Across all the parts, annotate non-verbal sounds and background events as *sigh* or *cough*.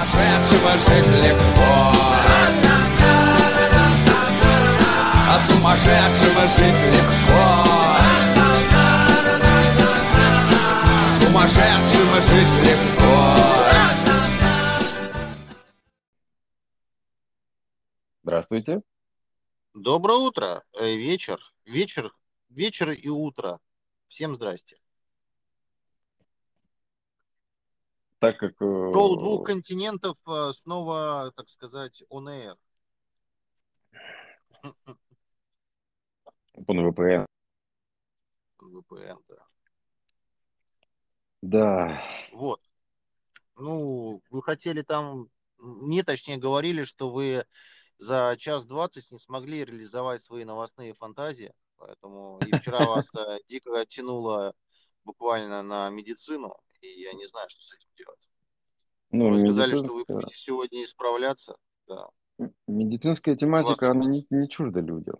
Сумасшедшего жить легко А сумасшедшего жить легко Сумасшедшего жить легко Здравствуйте. Доброе утро, э, вечер, вечер, вечер и утро. Всем здрасте. Так как... Шоу двух э, континентов э, снова, так сказать, on air. по VPN. VPN, да. Да. Вот. Ну, вы хотели там, мне точнее говорили, что вы за час двадцать не смогли реализовать свои новостные фантазии, поэтому и вчера *laughs* вас э, дико оттянуло буквально на медицину, и я не знаю, что с этим делать. Ну, Вы сказали, что вы будете сегодня исправляться. Да. медицинская тематика, Вас- она не, не чужда людям.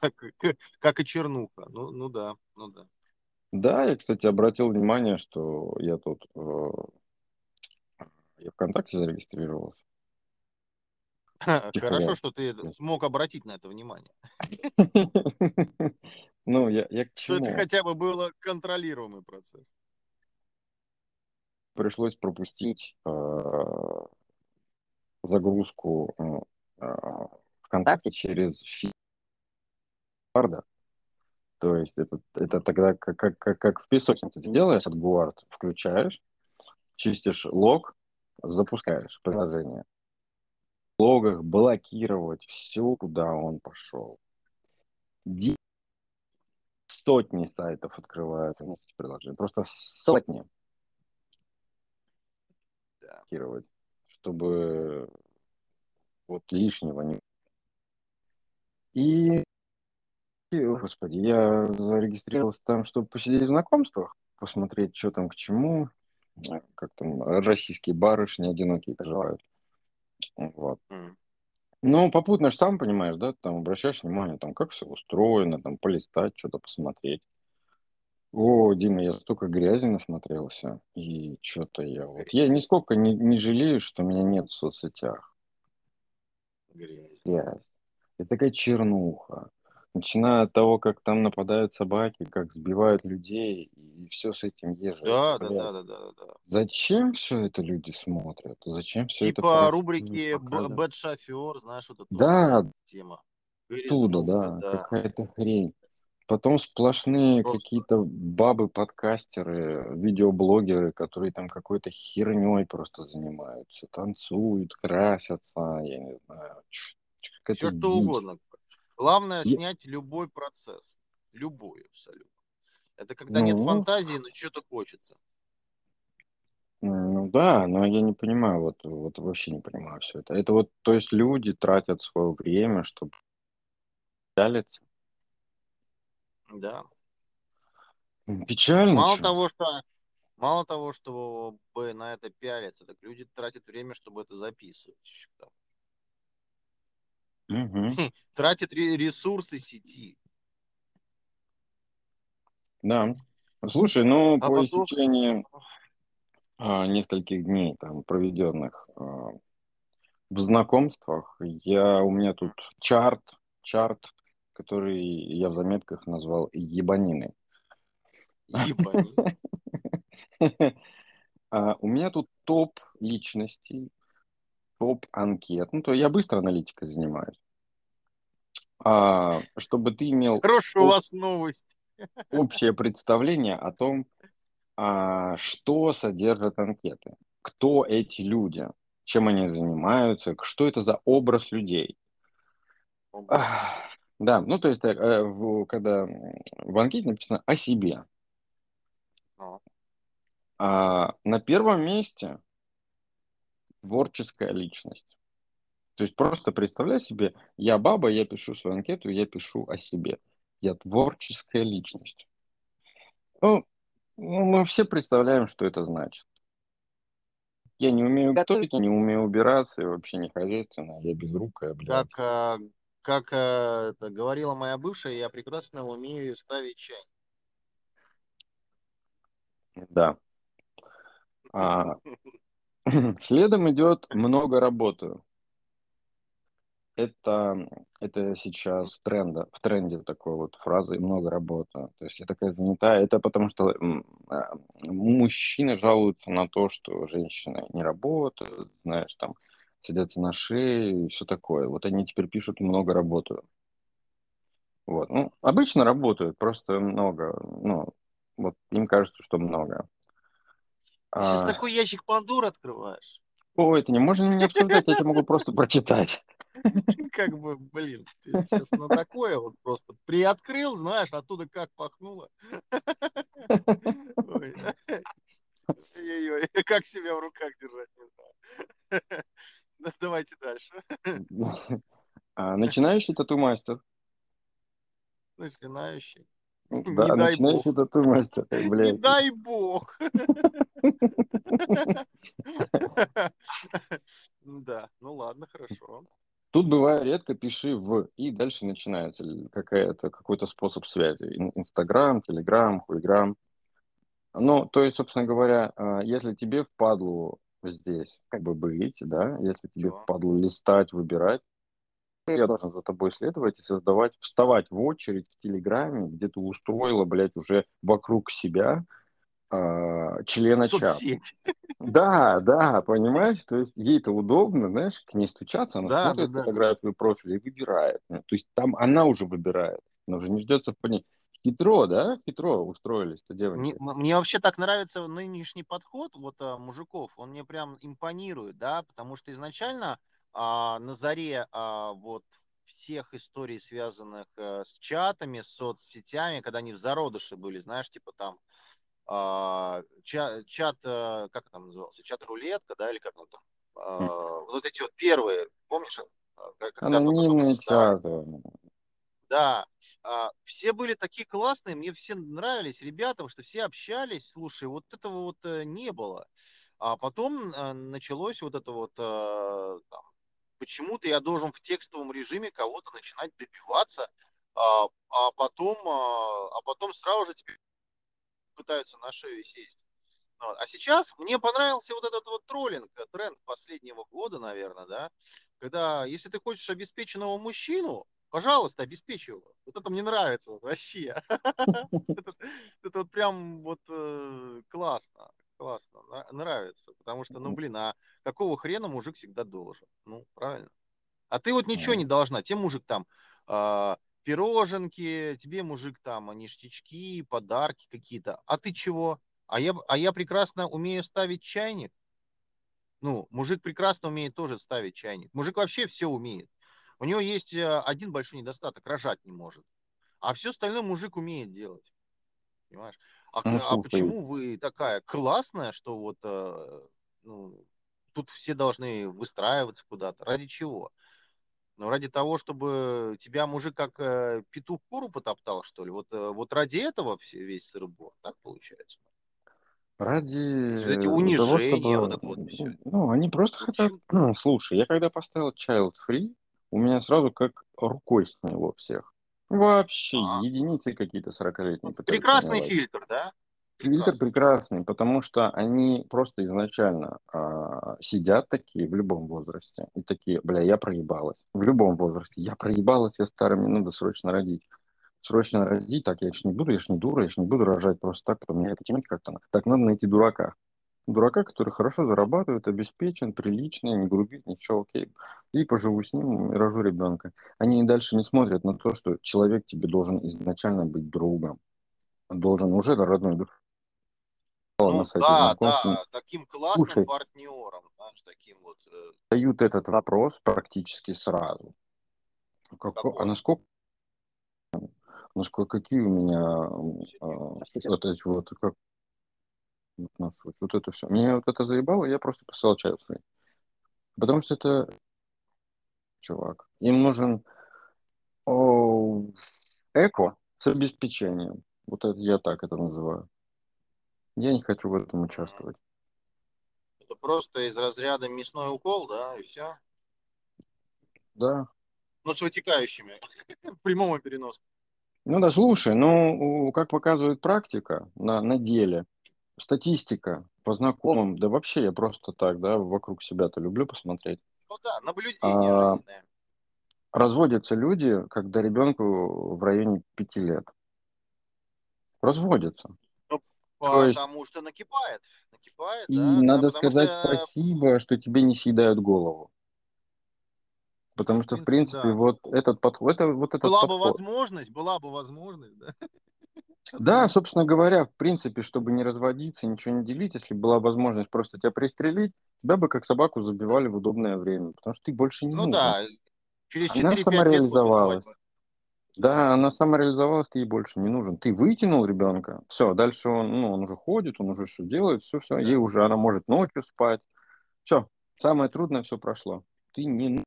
Как, как и чернуха. Ну, ну да, ну да. Да, я, кстати, обратил внимание, что я тут э, я ВКонтакте зарегистрировался. *laughs* Хорошо, что ты смог обратить на это внимание. *laughs* Ну, я, я к Что это чему? хотя бы было контролируемый процесс. Пришлось пропустить э, загрузку э, ВКонтакте через Гуарда. То есть это, это тогда как, как, как, как в песочнице ты делаешь от Гуард, включаешь, чистишь лог, запускаешь приложение. В логах блокировать все, куда он пошел. Ди- Сотни сайтов открываются на эти приложения. Просто сотни. Да. чтобы вот лишнего не... И, господи, я зарегистрировался там, чтобы посидеть в знакомствах, посмотреть, что там к чему, э, как там российские барышни одинокие поживают. Вот. М. Ну, попутно же сам понимаешь, да, там обращаешь внимание, там, как все устроено, там, полистать, что-то посмотреть. О, Дима, я столько грязи насмотрелся, и что-то я вот... Я нисколько не, не жалею, что меня нет в соцсетях. Грязь. Грязь. Это такая чернуха. Начиная от того, как там нападают собаки, как сбивают людей, и все с этим ежет. Да, да, да, да, да, да. Зачем все это люди смотрят? Зачем все это Типа рубрики? Бэт Шофер, знаешь, вот эта Да, тема. оттуда, Грязнуха, да, какая-то хрень. Потом сплошные Просто. какие-то бабы-подкастеры, видеоблогеры, которые там какой-то херней просто занимаются, танцуют, красятся, я не знаю, Все что дичь. угодно. Главное снять любой процесс. Любой абсолютно. Это когда нет Ну. фантазии, но что-то хочется. Ну да, но я не понимаю, вот, вот вообще не понимаю все это. Это вот, то есть люди тратят свое время, чтобы пялиться. Да. Печально. Мало чё. того, что мало того, что бы на это пиарятся, так люди тратят время, чтобы это записывать. там. Мгм. Тратят ре- ресурсы сети. Да. Слушай, ну, А по потом- истечении а, нескольких дней, там, проведенных а, в знакомствах, я, у меня тут чарт, чарт, который я в заметках назвал ебанины. Ебани. *laughs* А, У меня тут топ личностей, топ анкет. Ну, то я быстро аналитикой занимаюсь. А, чтобы ты имел Хорошая у вас новость. общее представление о том, а, что содержат анкеты, кто эти люди, чем они занимаются, что это за образ людей. Ах, *sighs* Да, ну то есть, э, э, когда в анкете написано о себе, а на первом месте творческая личность. То есть просто представляй себе, я баба, я пишу свою анкету, я пишу о себе. Я творческая личность. Ну, ну, мы все представляем, что это значит. Я не умею готовить, я не умею убираться, и вообще не хозяйственная, я безрукая, блядь. Как, а, как а, это говорила моя бывшая, я прекрасно умею ставить чай. Да. А, *laughs* следом идет много работаю. Это, это сейчас тренда, в тренде такой вот фразы много работаю. То есть я такая занятая. Это потому что а, мужчины жалуются на то, что женщины не работают, знаешь, там сидятся на шее и все такое. Вот они теперь пишут много работаю. Вот. Ну, обычно работают, просто много. Ну, вот им кажется, что много. Ты сейчас А, такой ящик Пандоры открываешь. О, это не можно не обсуждать, я тебе могу просто прочитать. *laughs* Как бы, блин, ты сейчас на такое вот просто приоткрыл, знаешь, оттуда как пахнуло. *laughs* Ой. Ой-ой-ой, как себя в руках держать, не знаю. *laughs* Давайте дальше. А, Начинающий тату-мастер. Начинающий. Ну, Не Да, дай начинающий тату-мастер. Эй, Не блядь. дай бог. *laughs* Да, ну ладно, хорошо. Тут бывает редко пиши в, и дальше начинается какая-то, какой-то способ связи. Ин- Инстаграм, Телеграм, Хуйграм. Ну, то есть, собственно говоря, а, если тебе впадлу здесь как бы быть, да, если тебе Чё? впадлу листать, выбирать, я должен за тобой следовать и создавать, вставать в очередь в Телеграме, где ты устроила, блядь, уже вокруг себя а, члена чата. Да, да, понимаешь, то есть ей-то удобно, знаешь, к ней стучаться, она Да, смотрит да, да. фотографию профиля и выбирает. Ну, То есть там она уже выбирает, она уже не ждет совпадения. Хитро, да? Хитро устроились-то Мне, девочки. м- мне вообще так нравится нынешний подход вот а, мужиков, он мне прям импонирует, да, потому что изначально а, на заре а, вот всех историй, связанных э, с чатами, с соцсетями, когда они в зародыше были, знаешь, типа там а, ча- чат, э, как там назывался, чат-рулетка, да, или как он там, А, вот эти вот первые, помнишь, а, только-только Анонимные чаты. Да, а, все были такие классные, мне все нравились ребята, потому что все общались, слушай, вот этого вот э, не было. А потом э, началось вот это вот, э, там, почему-то я должен в текстовом режиме кого-то начинать добиваться, а, а потом, а, а потом сразу же тебе пытаются на шею сесть. Вот. А сейчас мне понравился вот этот вот троллинг, э, тренд последнего года, наверное, да, когда если ты хочешь обеспеченного мужчину, пожалуйста, обеспечь его. Вот это мне нравится вот, вообще. *laughs* Это это вот прям вот э, классно, классно, нравится. Потому что, ну, блин, а какого хрена мужик всегда должен? Ну, правильно. А ты вот ничего не должна. Тебе мужик там а, пироженки, тебе мужик там ништячки, подарки какие-то. А ты чего? А я, а я прекрасно умею ставить чайник. Ну, мужик прекрасно умеет тоже ставить чайник. Мужик вообще все умеет. У него есть э, один большой недостаток, рожать не может. А все остальное мужик умеет делать. Понимаешь? А, Ну, а почему вы такая классная, что вот э, ну, тут все должны выстраиваться куда-то? Ради чего? Ну, ради того, чтобы тебя мужик как э, петух куру потоптал, что ли? Вот, э, вот ради этого весь сырбор, так получается? Ради Вот эти того, унижения, чтобы... вот это вот. Ну, они просто Ну, хотят... почему? *clears throat* Слушай, я когда поставил child free, у меня сразу как рукой сняло всех. Вообще, А. единицы какие-то 40-летние пытаются Прекрасный фильтр, да? Фильтр Прекрасный. прекрасный, потому что они просто изначально а, сидят такие в любом возрасте и такие, бля, я проебалась. В любом возрасте. Я проебалась, я старая, мне надо срочно родить. Срочно родить, так я ж не буду, я ж не дура, я ж не буду рожать просто так, потому мне это тянуть как-то. Так надо найти дурака. Дурака, который хорошо зарабатывает, обеспечен, приличный, не грубит, ничего, окей. И поживу с ним, и рожу ребенка. Они и дальше не смотрят на то, что человек тебе должен изначально быть другом. Он должен уже родной дух Ну, на сайте да, да, таким классным Слушай. партнером, знаешь, таким вот. э, дают этот вопрос практически сразу. Какой? а насколько, насколько какие у меня а, вот эти вот как отношусь, вот это все. Меня вот это заебало, я просто писал чай свой. Потому что это чувак. Им нужен о, эко с обеспечением. Вот это я так это называю. Я не хочу в этом участвовать. Это просто из разряда мясной укол, да, и все. Да. Ну, с вытекающими. *laughs* В прямом и переносном. Ну да, слушай, ну, как показывает практика на, на деле, статистика по знакомым, да вообще я просто так, да, вокруг себя-то люблю посмотреть. Ну да, наблюдение А, жизненное. разводятся люди, когда ребенку в районе пяти лет. Разводятся. Есть- Потому что накипает. Накипает, И да, да, надо потому сказать что, спасибо, что тебе не съедают голову. Потому что, в принципе, да. вот этот подход, это вот этот Была бы подход. возможность, была бы возможность, да. Да, собственно говоря, в принципе, чтобы не разводиться, ничего не делить, если была возможность просто тебя пристрелить, тебя бы как собаку забивали в удобное время, потому что ты больше не Ну нужен. да, через Она 4-5 лет после самореализовалась. Да, она самореализовалась, ты ей больше не нужен. Ты вытянул ребенка, все, дальше он, ну, он уже ходит, он уже все делает, все, все, Да. ей уже, она может ночью спать. Все, самое трудное все прошло. Ты не.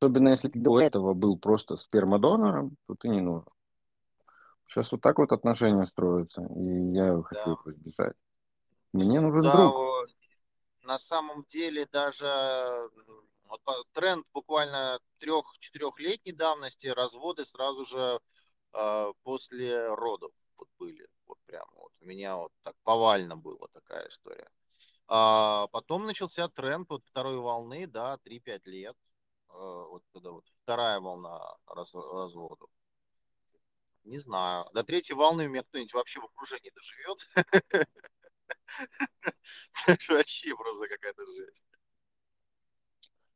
Особенно если ты до этого был просто спермодонором, то ты не нужен. Сейчас вот так вот отношения строятся, и я хочу Да. их избежать. Мне нужен Да, друг. на самом деле даже вот тренд буквально трех-четырехлетней давности, разводы сразу же э, после родов вот были. Вот прямо вот у меня вот так повально была такая история. А потом начался тренд вот второй волны, да, 3-5 лет. Э, вот когда вот вторая волна раз- разводов. Не знаю. До третьей волны у меня кто-нибудь вообще в окружении доживет. *laughs* Вообще просто какая-то жесть.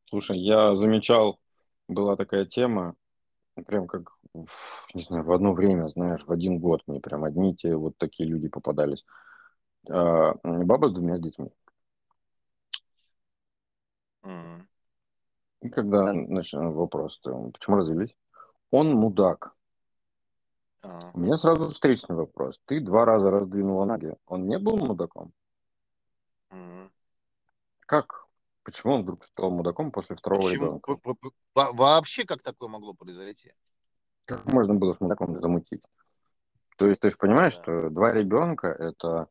Слушай, я замечал, была такая тема, прям как, не знаю, в одно время, знаешь, в один год мне прям одни те вот такие люди попадались. А, баба с двумя детьми. И когда начинаю вопрос, почему развелись? Он мудак. А. У меня сразу встречный вопрос. Ты два раза раздвинула ноги. Он не был мудаком? Как? Почему он вдруг стал мудаком после второго Почему? ребенка? Во- во- во- Вообще как такое могло произойти? Как можно было с мудаком замутить? То есть ты же понимаешь, Да. что два ребенка это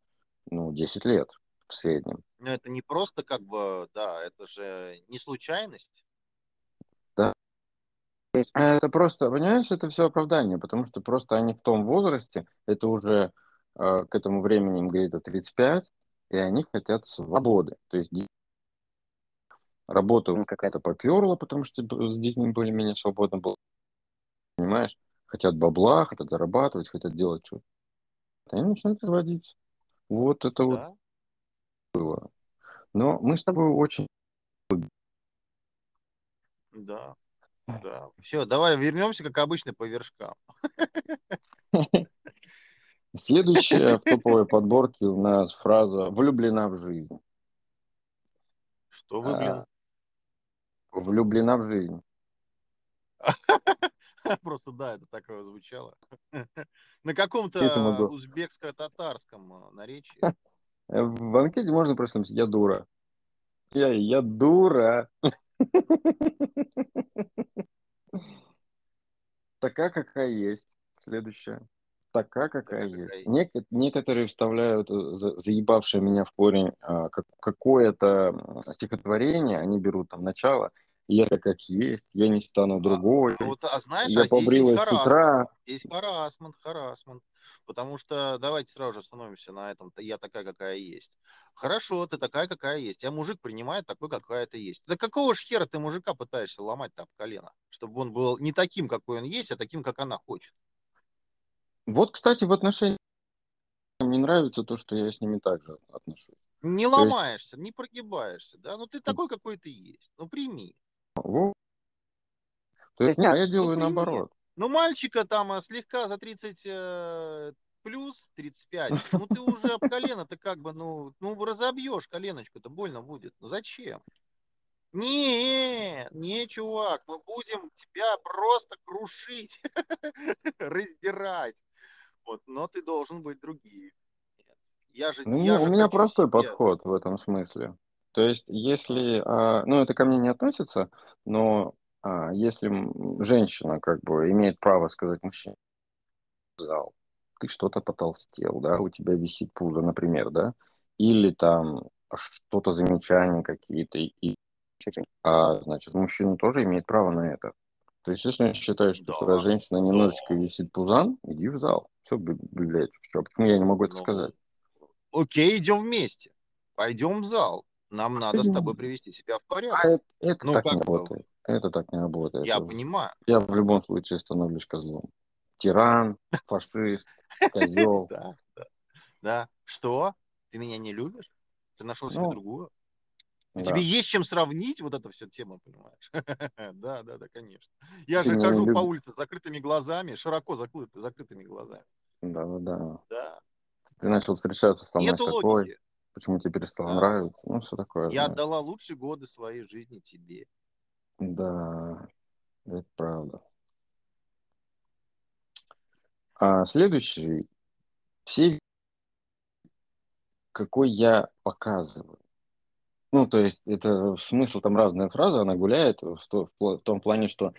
ну, 10 лет в среднем. Но это не просто как бы, да, это же не случайность. А Это просто, понимаешь, это все оправдание, потому что просто они в том возрасте, это уже э, к этому времени им где-то 35, и они хотят свободы. То есть работа у них какая-то поперла, потому что с детьми более-менее свободно было. Понимаешь? Хотят бабла, хотят зарабатывать, хотят делать что-то. Они начинают разводиться. Вот это вот. Да, Но мы с тобой очень... да, да. Все, давай вернемся, как обычно, по вершкам. *laughs* Следующая в топовой подборке у нас фраза «влюблена в жизнь». Что А, Влюблена в жизнь. *laughs* просто да, это такое звучало. *laughs* На каком-то узбекско-татарском э, наречии. В анкете можно просто написать «я дура». Я, я дура. Такая, какая есть. Следующая. Такая, какая есть. Нек- некоторые вставляют, э, за- заебавшие меня в корень, а, как- какое-то стихотворение, они берут там начало, я как есть, я не стану другой, А вот, а знаешь, я а побрилась с утра. Здесь харасмент, харасмент. Потому что давайте сразу же остановимся на этом. Я такая, какая есть. Хорошо, ты такая, какая есть. А мужик принимает такой, какая ты есть. Да какого ж хера ты мужика пытаешься ломать там колено? Чтобы он был не таким, какой он есть, а таким, как она хочет. Вот, кстати, в отношениях мне нравится то, что я с ними также отношусь. Не ломаешься, не прогибаешься. Да? Ну ты такой, какой ты есть. Ну прими. Во. То есть, не, я делаю прими. наоборот. Ну мальчика там а, слегка за 30 э, плюс 35, ну ты уже об колено, ты как бы, ну, ну разобьешь коленочку-то, больно будет. Ну зачем? Не, не, чувак, мы будем тебя просто крушить, *laughs* раздирать. Вот, но ты должен быть другим. Нет. Я же, Ну, я у же меня простой себе- подход в этом смысле. То есть, если, а, ну, это ко мне не относится, но а, если женщина как бы имеет право сказать мужчине, сказал, ты что-то потолстел, да, у тебя висит пузо, например, да, или там что-то замечания какие-то, и, а, значит, мужчина тоже имеет право на это. То есть, если он считает, что Да. твоя женщина немножечко висит пузан, иди в зал. Все, блядь, все, почему я не могу это Ну, сказать? окей, идем вместе. Пойдем в зал. Нам надо с тобой привести себя в порядок. А это, это Ну, так как не работает. Это так не работает. Я понимаю. Я в любом случае становлюсь козлом. Тиран, *laughs* фашист, козел. Да, да. Да. Что? Ты меня не любишь? Ты нашел себе Ну, другую? Да. Тебе есть чем сравнить вот эту всю тему, понимаешь? *laughs* Да, да, да, конечно. Я Ты же хожу по любишь. улице с закрытыми глазами, широко закрыты, закрытыми глазами. Да, да, да. Да. Ты начал встречаться со мной Нету такой, логики. Почему тебе перестало Да. нравиться, ну, все такое. Я знаешь. отдала лучшие годы своей жизни тебе. Да, это правда. А следующий, все, какой я показываю. Ну, то есть, это смысл там разная фраза, она гуляет в, то- в том плане, что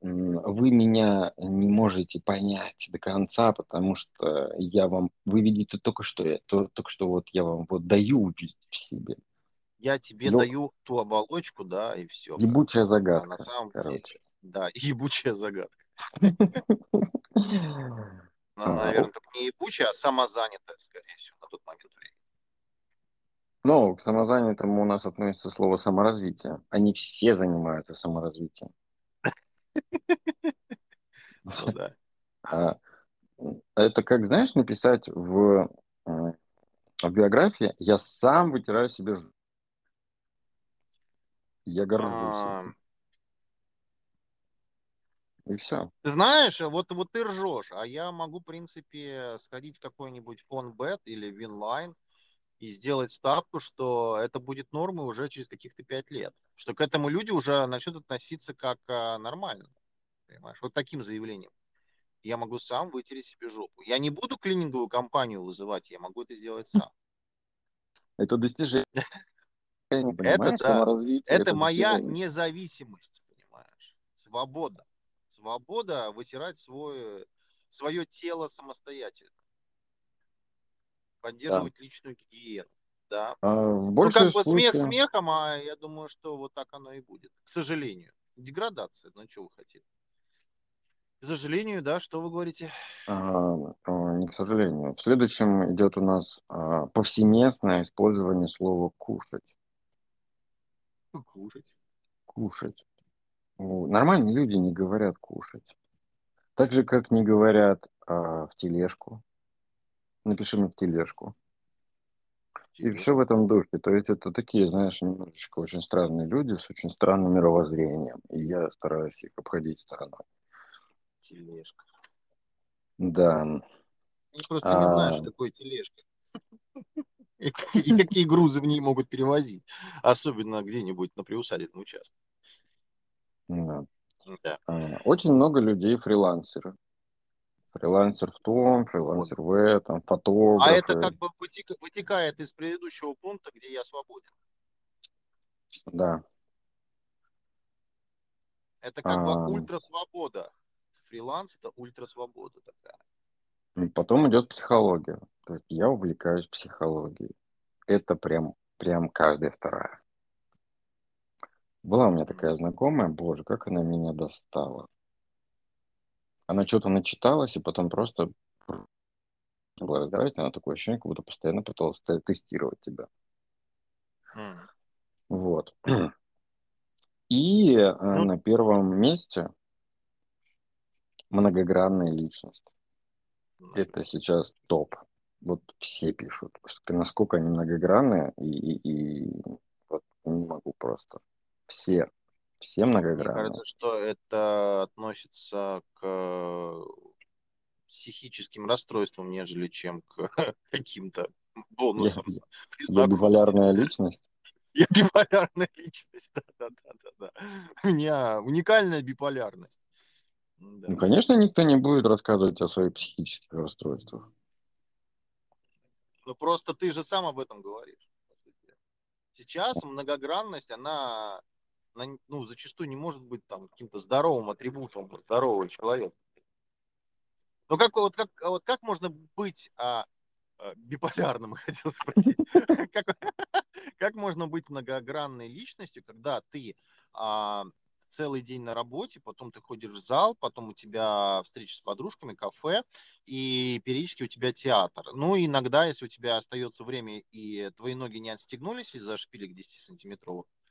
вы меня не можете понять до конца, потому что я вам, вы видите только что, я, то- только что вот я вам вот даю увидеть в себе. Я тебе Лёг- даю ту оболочку, да, и все. Ебучая А загадка, на самом короче. деле, да, *laughs* ебучая загадка. *laughs* А, Она, наверное, только не ебучая, а самозанятая, скорее всего, на тот момент времени. Ну, к самозанятому у нас относится слово саморазвитие. Они все занимаются саморазвитием. *laughs* Ну. А, Это как, знаешь, написать в, м, в биографии «Я сам вытираю себе ж- Я горжусь А, этим». И все. Знаешь, вот, вот ты ржешь, а я могу, в принципе, сходить в какой-нибудь фон бет или винлайн и сделать ставку, что это будет нормой уже через каких-то пять лет. Что к этому люди уже начнут относиться как а, нормально. Понимаешь? Вот таким заявлением. Я могу сам вытереть себе жопу. Я не буду клининговую компанию вызывать, я могу это сделать сам. Это достижение. Понимаешь, да. Это моя независимость, понимаешь? Свобода. Свобода вытирать свое, свое тело самостоятельно. Поддерживать личную гигиену. Да. А Ну, как бы смех смехом, а я думаю, что вот так оно и будет. К сожалению. Деградация, ну что вы хотите. К сожалению, да, что вы говорите? А, а, не к сожалению. В следующем идет у нас а, повсеместное использование слова «кушать». Кушать. Кушать. Ну, Нормальные люди не говорят «кушать». Так же, как не говорят а, в тележку. Напиши мне в тележку. И все в этом духе. То есть это такие, знаешь, немножечко очень странные люди с очень странным мировоззрением. И я стараюсь их обходить стороной. Тележка. Да. Они просто не знают, А. что такое тележка. *laughs* И какие- грузы в ней могут перевозить. Особенно где-нибудь на приусадебном участке. да. А, Очень много людей фрилансеры. Фрилансер в том, фрилансер в этом, фотографы. А это как бы вытека- вытекает из предыдущего пункта, где я свободен. Да. Это как А. бы ультрасвобода. Фриланс это ультрасвобода такая. И Потом идет психология. То есть я увлекаюсь психологией. Это прям, прям каждая вторая. Была у меня такая знакомая, боже, как она меня достала. Она что-то начиталась и потом просто была разговаривать, она такое ощущение, как будто постоянно пыталась те- тестировать тебя. М. Вот. *clears throat* И э, Ну. на первом месте многогранная личность. Это сейчас топ. Вот все пишут, что насколько они многогранные, и, и- и вот не могу просто. Все, все Мне многогранные. кажется, что это относится к психическим расстройствам, нежели чем к *laughs* каким-то бонусам. я биполярная личность. *laughs* Я биполярная личность, да, *laughs* да, да, да, да. У меня уникальная биполярность. Да. Ну, конечно, никто не будет рассказывать о своих психических расстройствах. Ну просто ты же сам об этом говоришь. Сейчас многогранность, она, она, ну, зачастую не может быть там каким-то здоровым атрибутом здорового человека. Ну как вот как а вот как можно быть а, а, биполярным, *laughs* хотел спросить. *laughs* Как, как можно быть многогранной личностью, когда ты а, целый день на работе, потом ты ходишь в зал, потом у тебя встреча с подружками, кафе, и периодически у тебя театр. Ну, иногда, если у тебя остается время и твои ноги не отстегнулись из-за шпилек 10-сантиметровых, а,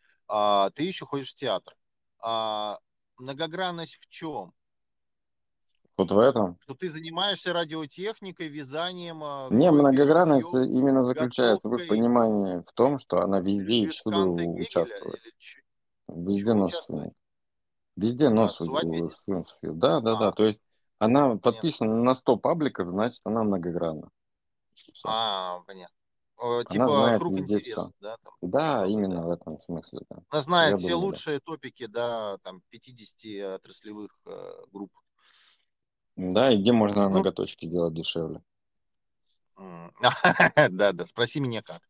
ты еще ходишь в театр. А, многогранность в чем? Вот в этом. Что ты занимаешься радиотехникой, вязанием. а, Не, многогранность шитьем, именно заключается в их понимании в том, что она везде и всюду участвует. Везде нос участвует? Везде нос. Да, да, да. А, То есть она понятно. подписана на 100 пабликов, значит, она многогранна. А, понятно. Э, Она Типа знает круг интересов, да? Там, Да, именно да. в этом смысле, да. Она знает Я все думаю, да. лучшие топики, да, там, 50 отраслевых э, групп. Да, и где можно Ну, ноготочки сделать дешевле. *laughs* да, да, спроси меня как.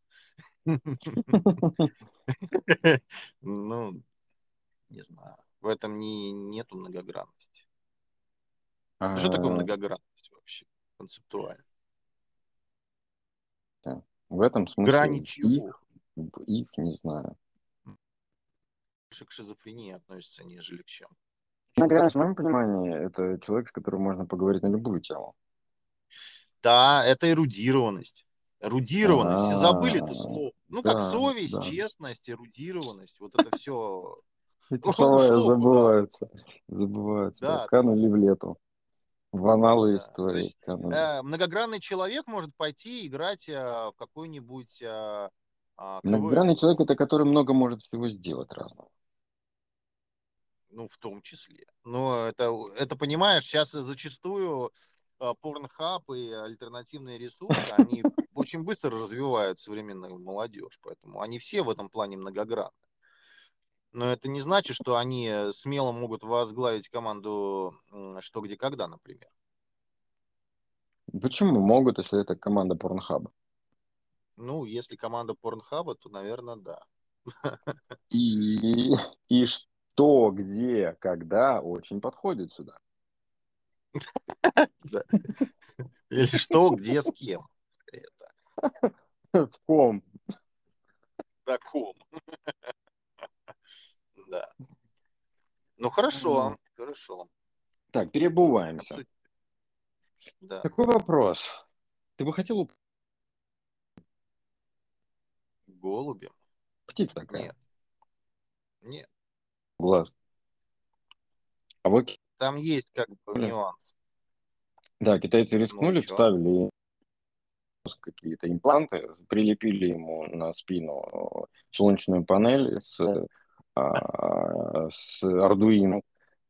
*laughs* Ну, не знаю. В этом не, нету многогранности. Что такое А, многогранность вообще концептуально? В этом Грани смысле чего? их, их не знаю. Больше к шизофрении относится, нежели к чем. Многогранность, в моем понимании, это человек, с которым можно поговорить на любую тему. Да, это эрудированность. Эрудированность. Все забыли это А, слово. Ну, как совесть, честность, эрудированность. Вот это все Эти слова забываются. Забываются. Канули в лету. В аналы истории. есть, э, многогранный человек может пойти играть э, в какой-нибудь э, а, Многогранный человек это который много может всего сделать разного. Ну, в том числе. Но это, это понимаешь, сейчас зачастую э, порнхаб и альтернативные ресурсы, они *laughs* очень быстро развивают современную молодежь, поэтому они все в этом плане многогранны. Но это не значит, что они смело могут возглавить команду «Что, где, когда», например. Почему могут, если это команда порнхаба? Ну, если команда порнхаба, то, наверное, да. И, и что, где, когда очень подходит сюда. Или что, где, с кем. *laughs* В ком? На ком. *laughs* Да. Ну, хорошо, хорошо. Так, перебываемся. Обсудим. Да. Такой вопрос. Ты бы хотел Голуби? птица такая? Нет. Нет. Глаз. А вот, Там есть как бы Бля. нюанс. да, китайцы рискнули, чё? вставили какие-то импланты, прилепили ему на спину солнечную панель с, а, с Arduino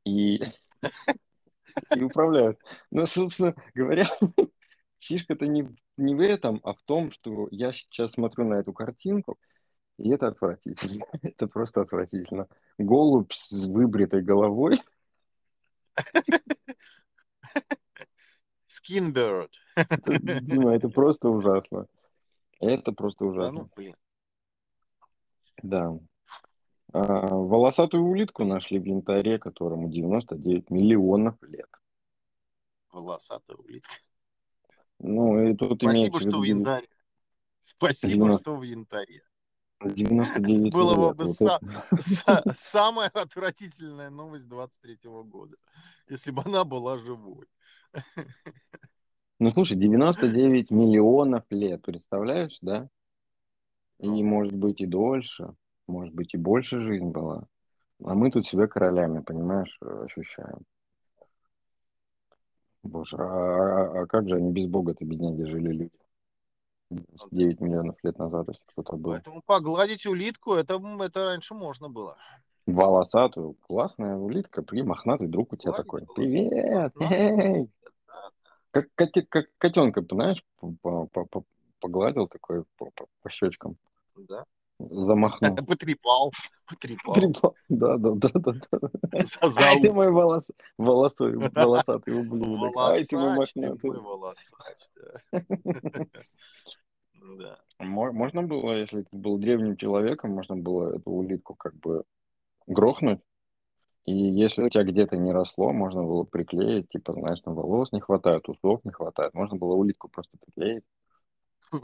и, *laughs* и управляют. Но, собственно говоря, *laughs* фишка-то не, не в этом, а в том, что я сейчас смотрю на эту картинку, и это отвратительно. *laughs* Это просто отвратительно. Голубь с выбритой головой. Skinbird. Это, Дима, это просто ужасно. Это просто Да ужасно. ну, блин. Да. А, волосатую улитку нашли в янтаре, которому 99 миллионов лет. Волосатая улитка. Ну, и тут Спасибо, что в янтаре. Спасибо, 90. что в янтаре. 99 Было лет. бы Вот са- это- *laughs* са- самая отвратительная новость 23 года, если бы она была живой. Ну, слушай, 99 миллионов лет, представляешь, да? И Ну. может быть и дольше, может быть и больше жизнь была. А мы тут себя королями, понимаешь, э, ощущаем. Боже, а, а- а как же они без Бога-то, бедняги, жили люди? 9 миллионов лет назад, если кто-то был. Поэтому погладить улитку, это, это раньше можно было. Волосатую, классная улитка, при мохнатый друг у тебя Гладить такой. Привет! Эй!» Как, коте- как котенка, знаешь, по- по- по- погладил такой по, по- по щечкам, Да. Замахнул. Потрепал. *laughs* Потрепал. Трепал. Да, да, да, да, да. Ай, ты ухо. мой волос, волосой, волосатый ублюдок. Ай, ты мой Волосач, ты мохнатый. мой волосач, да. *laughs* Да. Мо- Можно было, если ты был древним человеком, можно было эту улитку как бы грохнуть. И если у тебя где-то не росло, можно было приклеить, типа, знаешь, там волос не хватает, усов не хватает. Можно было улитку просто приклеить. Ну,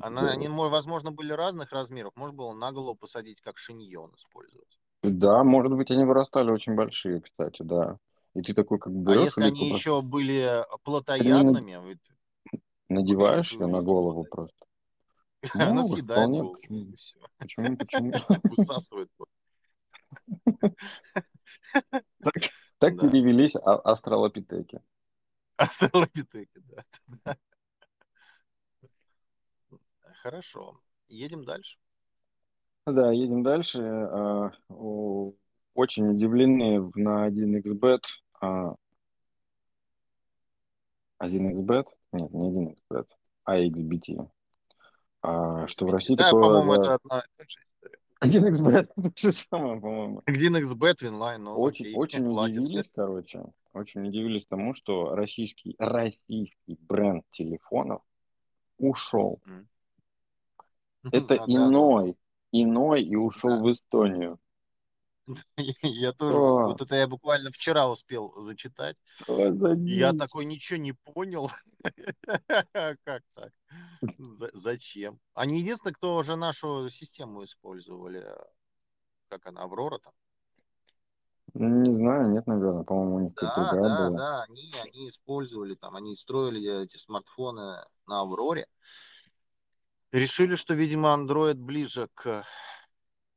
Она, они, мо- возможно, были разных размеров. Можно было на голову посадить, как шиньон использовать. Да, может быть, они вырастали очень большие, кстати, да. И ты такой как бы А если они просто еще были плотоядными, вы надеваешь купили ее на голову просто. *laughs* она Могут, съедает голову, почему, почему, почему. *laughs* высасывает. *laughs* Так, перевелись а- астралопитеки. австралопитеки, да. Хорошо, едем дальше. Да, едем дальше. А, Очень удивлены на 1xbet. а, 1xbet? Нет, не 1xbet, а XBT. А, Что в России Да, такое... по-моему, это одна и та же история. 1xbet, *laughs* то же самое, по-моему. GameXBet, Winline, ну Очень, окей, очень удивились, короче, очень удивились тому, что российский, российский бренд телефонов ушел. М. *laughs* Это А, да, да, иной, иной и ушел Да. в Эстонию. *laughs* Я тоже, вот это я буквально вчера успел зачитать. Я такой ничего не понял. *laughs* Как так? За- Зачем? Они единственные, кто уже нашу систему использовали. Как она, Аврора там? Не знаю, нет, наверное, по-моему, у них Да, другая да, была. да, они, они использовали там, они строили эти смартфоны на Авроре. Решили, что, видимо, Android ближе к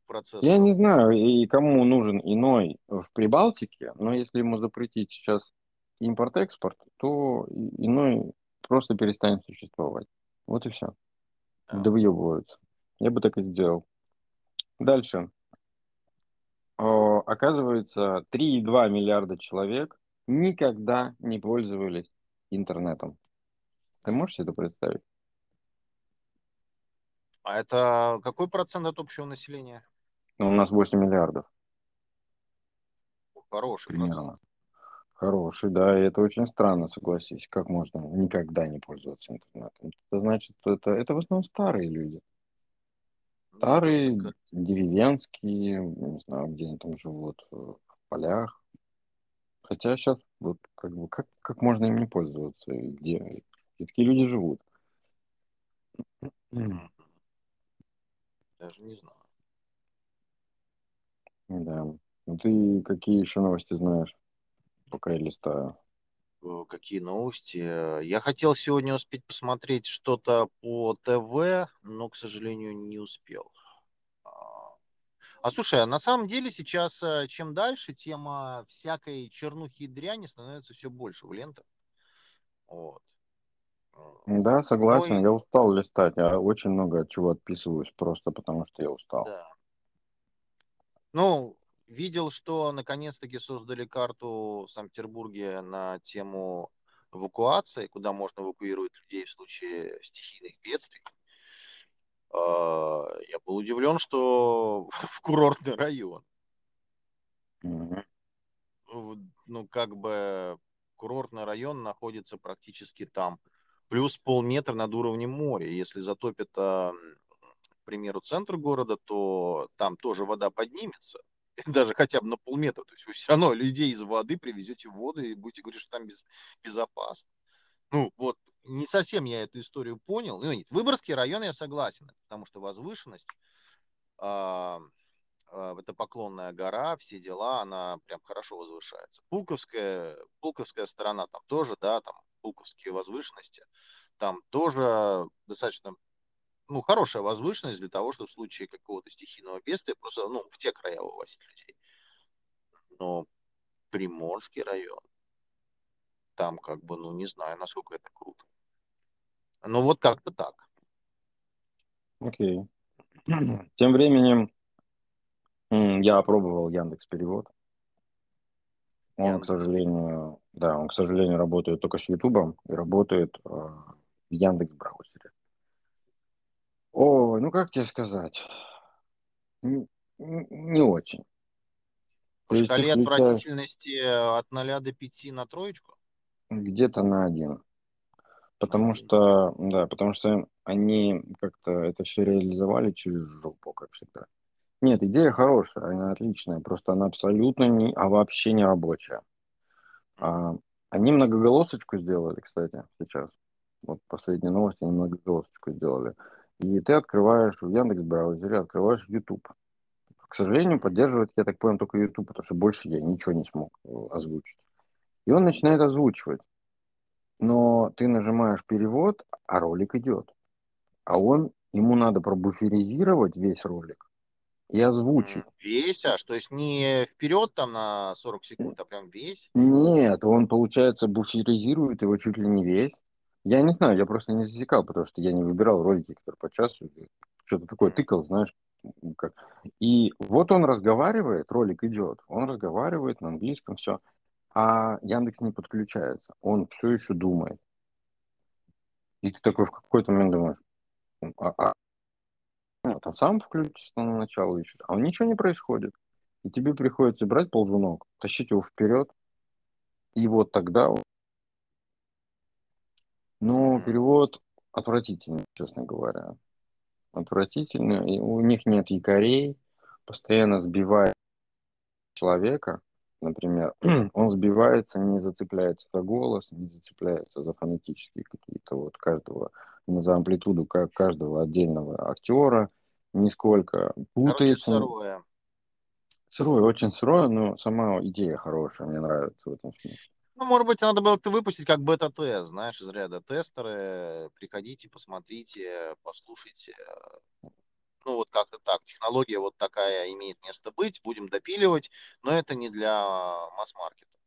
процессору. Я не знаю, и кому нужен иной в Прибалтике, но если ему запретить сейчас импорт-экспорт, то иной просто перестанет существовать. Вот и все. Да. Да выебываются. Я бы так и сделал. Дальше. О, Оказывается, 3,2 миллиарда человек никогда не пользовались интернетом. Ты можешь себе это представить? А это какой процент от общего населения? Ну, у нас 8 миллиардов Хороший процент. примерно. Хороший, да, и это очень странно, согласись. Как можно никогда не пользоваться интернетом? Это значит, это, это в основном старые люди. Ну, Старые, как- деревенские, не знаю, где они там живут, э, в полях. Хотя сейчас вот как бы как, как можно им не пользоваться? И Где, где такие люди живут? *clears throat* Даже не знаю. Да. Ну ты какие еще новости знаешь, пока я листаю? Э, Какие новости? Я хотел сегодня успеть посмотреть что-то по ТВ, но, к сожалению, не успел. А а слушай, а на самом деле сейчас, э, чем дальше, тема всякой чернухи и дряни становится все больше в лентах. Вот. Да, согласен, Ну я устал листать, я очень много от чего отписываюсь, просто потому что я устал. Да. Ну, видел, что наконец-таки создали карту в Санкт-Петербурге на тему эвакуации, куда можно эвакуировать людей в случае стихийных бедствий. А, Я был удивлен, что *laughs* в курортный район. Вот, Ну, как бы курортный район находится практически там. Плюс полметра над уровнем моря. Если затопит, а, к примеру, центр города, то там тоже вода поднимется. *laughs* Даже хотя бы на полметра. То есть вы все равно людей из воды привезете в воду и будете говорить, что там без, безопасно. Ну, вот, не совсем я эту историю понял. Ну, нет, Выборгский район я согласен, потому что возвышенность, а, а, это поклонная гора, все дела, она прям хорошо возвышается. Пулковская, Пулковская сторона там тоже, да, там Пулковские возвышенности, там тоже достаточно, ну, хорошая возвышенность для того, чтобы в случае какого-то стихийного бедствия просто, ну, в те края вывозить людей. Но Приморский район, там как бы, ну, не знаю, насколько это круто. Ну, вот как-то так. Окей. Тем временем я опробовал Яндекс Перевод. Он, к сожалению, да, он, к сожалению, работает только с Ютубом и работает э, в Яндекс браузере. Ой, ну как тебе сказать? Н- н- Не очень. По То шкале отвратительности э, от 0 до 5 на троечку? где-то на один. Потому что, да, потому что они как-то это все реализовали через жопу, как всегда. Нет, идея хорошая, она отличная, просто она абсолютно не, а вообще не рабочая. А, они многоголосочку сделали, кстати, сейчас. Вот последние новости, они многоголосочку сделали. И ты открываешь в Яндекс браузере, открываешь YouTube. К сожалению, поддерживает, я так понял, только YouTube, потому что больше я ничего не смог э, озвучить. И он начинает озвучивать. Но ты нажимаешь перевод, а ролик идет. А он, ему надо пробуферизировать весь ролик и озвучить. Весь, аж, то есть не вперед там на 40 секунд, а прям весь? Нет, он, получается, буферизирует его чуть ли не весь. Я не знаю, я просто не засекал, потому что я не выбирал ролики, которые по часу. Что-то такое тыкал, знаешь, как. И вот он разговаривает, ролик идет, он разговаривает на английском, все. А Яндекс не подключается, он все еще думает. И ты такой в какой-то момент думаешь, а, а, вот, он сам включится на начало еще, а ничего не происходит. И тебе приходится брать ползунок, тащить его вперед, и вот тогда... Ну, перевод отвратительный, честно говоря. Отвратительный. И у них нет якорей, постоянно сбивает человека, например, он сбивается, не зацепляется за голос, не зацепляется за фонетические какие-то вот каждого, за амплитуду каждого отдельного актера, нисколько путается. Короче, сырое. Сырое, очень сырое, но сама идея хорошая, мне нравится в этом смысле. Ну, может быть, надо было это выпустить как бета-тест, знаешь, из ряда тестеры. Приходите, посмотрите, послушайте. Ну, вот как-то так. Технология вот такая имеет место быть, будем допиливать, но это не для масс-маркета.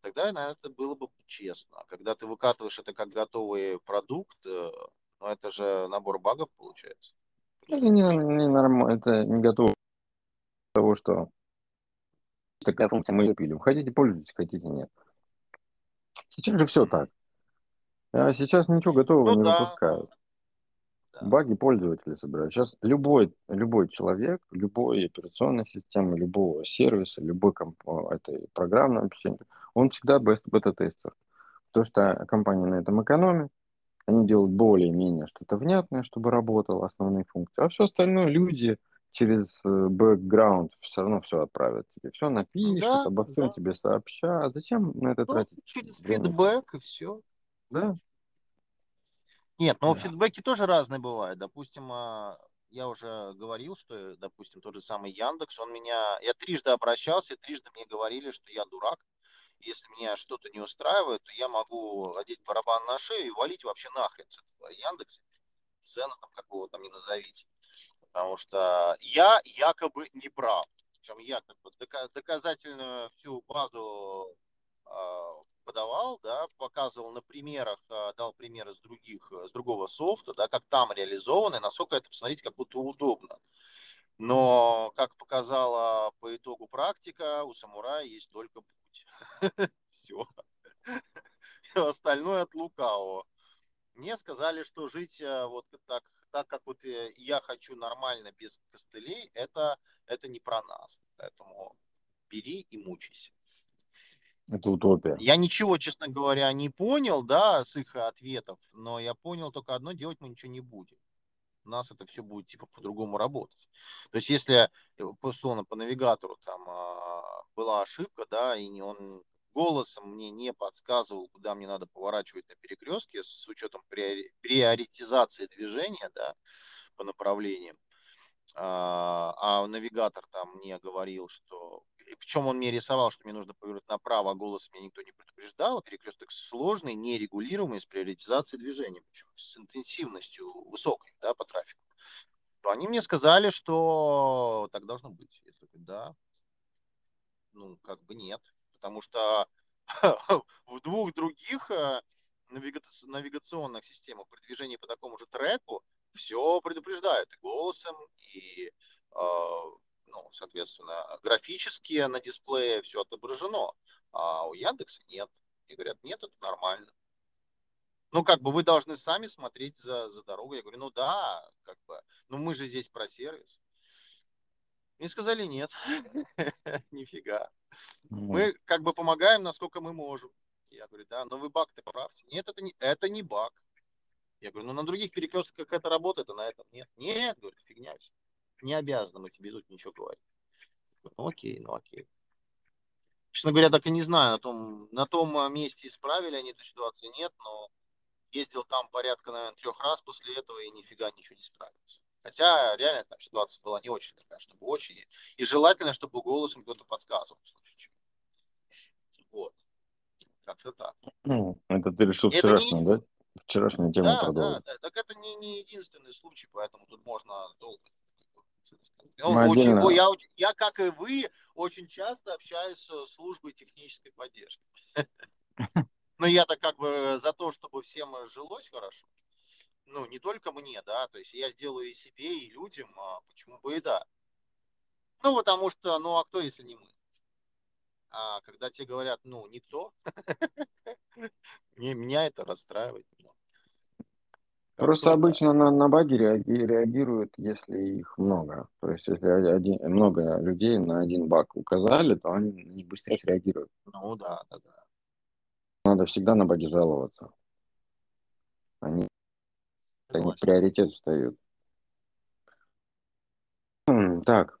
Тогда, наверное, это было бы честно. Когда ты выкатываешь это как готовый продукт, э, ну, это же набор багов получается. Это не, не нормально, это не готово того, что такая функция мы ее пилим. Хотите, пользуйтесь, хотите, нет. Сейчас же все так. А сейчас ничего готового ну, не да. выпускают. Да. Баги пользователи собирают. Сейчас любой, любой человек, любой операционной системы, любого сервиса, любой комп- этой программной обеспечения, он всегда бета-тестер. Потому что компания на этом экономит, они делают более-менее что-то внятное, чтобы работало, основные функции. А все остальное люди через бэкграунд все равно все отправят тебе. Все напишут, да, обо всем да. тебе сообщат. Зачем на это Просто тратить? Через время? фидбэк и все. Да. Нет, но да. фидбэки тоже разные бывают. Допустим, а, я уже говорил, что, допустим, тот же самый Яндекс, он меня... Я трижды обращался, и трижды мне говорили, что я дурак. Если меня что-то не устраивает, то я могу одеть барабан на шею и валить вообще нахрен с этого Яндекса. Цену там какого там не назовите потому что я якобы не прав. Причем я как бы доказательную всю базу э, подавал, да, показывал на примерах, э, дал примеры с других, с другого софта, да, как там реализовано, и насколько это посмотреть как будто удобно. Но, как показала по итогу практика, у самурая есть только путь. *laughs* Все. *laughs* Остальное от лукавого. Мне сказали, что жить э, вот так так как вот э, я хочу нормально без костылей, это, это не про нас. Поэтому бери и мучайся. Это утопия. Я ничего, честно говоря, не понял, да, с их ответов, но я понял только одно, делать мы ничего не будем. У нас это все будет типа по-другому работать. То есть если, э, условно, по навигатору там а, была ошибка, да, и он голосом мне не подсказывал, куда мне надо поворачивать на перекрестке с учетом приоритизации движения да, по направлениям. А, а навигатор там мне говорил, что... Причем он мне рисовал, что мне нужно повернуть направо, а голос меня никто не предупреждал. Перекресток сложный, нерегулируемый, с приоритизацией движения, причем с интенсивностью высокой да, по трафику. Они мне сказали, что так должно быть. Я такой, да. Ну, как бы нет потому что *laughs* в двух других э, навигационных системах при движении по такому же треку все предупреждают и голосом, и, э, ну, соответственно, графически на дисплее все отображено, а у Яндекса нет. И говорят, нет, это нормально. Ну, как бы вы должны сами смотреть за, за дорогой. Я говорю, ну да, как бы, ну мы же здесь про сервис. Мне сказали, нет, *laughs* нифига. Мы как бы помогаем, насколько мы можем. Я говорю, да, но вы баг-то поправьте. Нет, это не, это не баг. Я говорю, ну на других перекрестках это работает, а на этом нет. Нет, говорю, фигня все. Не обязаны мы тебе тут ничего говорить. Ну окей, ну окей. Честно говоря, так и не знаю, на том, на том а, месте исправили они эту ситуацию, нет, но ездил там порядка, наверное, трех раз после этого и нифига ничего не справился. Хотя реально там ситуация была не очень такая, чтобы очень. И желательно, чтобы голосом кто-то подсказывал в случае чего. Вот. Как-то так. Ну, это ты решил Это вчерашнюю, не- да? Вчерашнюю тему Да, да, продолжить. да. Так это не, не единственный случай, поэтому тут можно долго. Ну, очень- я, я, как и вы, очень часто общаюсь с службой технической поддержки. *laughs* Но я-то как бы за то, чтобы всем жилось хорошо. Ну, не только мне, да, то есть я сделаю и себе, и людям, а почему бы и да. Ну, потому что, ну, а кто, если не мы? А когда тебе говорят, ну, никто, *laughs* меня это расстраивает. немного. Просто обычно на, на баги реаги- реагируют, если их много. То есть, если один, много людей на один баг указали, то они, они быстрее среагируют. так. Ну, да, да, да. Надо всегда на баги жаловаться. Они, они в приоритет встают. Так.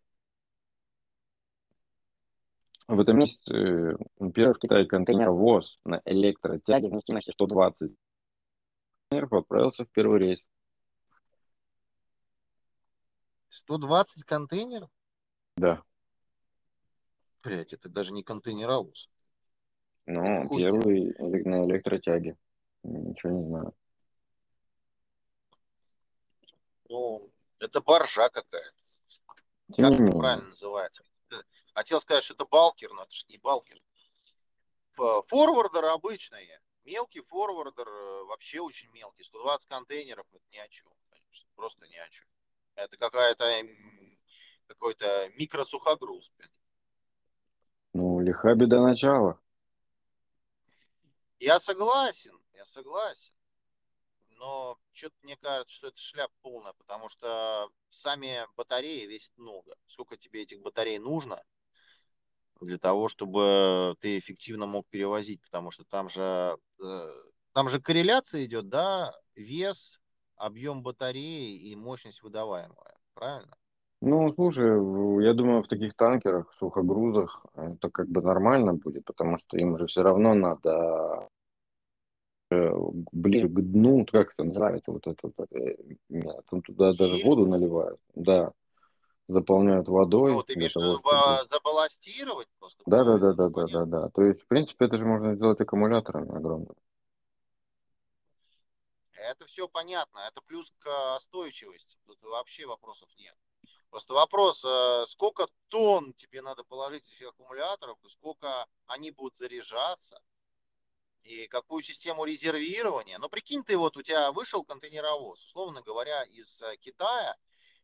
В этом месяце э, первый в Китае контейнеровоз на электротяге вместимостью 120 контейнеров отправился в первый рейс. 120 контейнеров? Да. Блять, это даже не контейнеровоз. Ну, Хуй первый на электротяге. Ничего не знаю. Ну, это боржа какая-то. Тем Как это правильно называется? Хотел сказать, что это балкер, но это же не балкер. Форвардер обычный. Мелкий форвардер, э, вообще очень мелкий. 120 контейнеров, это ни о чем, конечно. Просто ни о чем. Это какая-то какой-то микросухогруз. блин. Ну, лиха беда начала. Я согласен, я согласен. Но что-то мне кажется, что это шляп полная, потому что сами батареи весят много. Сколько тебе этих батарей нужно для того, чтобы ты эффективно мог перевозить? Потому что там же, э, там же корреляция идет, да, вес, объем батареи и мощность выдаваемая. Правильно? Ну, слушай, я думаю, в таких танкерах, сухогрузах, это как бы нормально будет, потому что им же все равно надо э, ближе к дну, как это называется, вот это, э, там туда даже воду наливают, да, заполняют водой Ну, ты для имеешь в того, виду чтобы... ба- забалластировать просто? Да, да, да, да, Ну, да, да, да. То есть, в принципе, это же можно сделать аккумуляторами огромными. Это все понятно. Это плюс к остойчивости. Тут вообще вопросов нет. Просто вопрос, э, сколько тонн тебе надо положить этих аккумуляторов, и сколько они будут заряжаться, и какую систему резервирования. Но прикинь, ты вот у тебя вышел контейнеровоз, условно говоря, из э, Китая,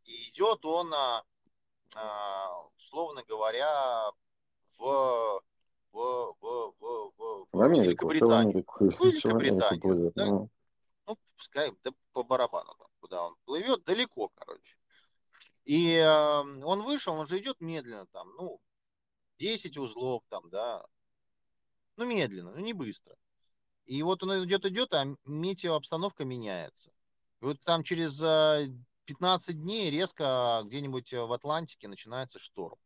и идет он, условно говоря, в, в, в, в, в, В Америку, в Великобританию. Америку, Ну, в Америку Великобританию, плывет. да? Ну, ну, пускай да по барабану, там, куда он плывет, далеко, короче. И э, он вышел, он же идет медленно, там, ну, 10 узлов, там, да, ну, медленно, ну, не быстро. И вот он идет, идет, а метеообстановка меняется. И вот там через э, 15 дней резко где-нибудь в Атлантике начинается шторм.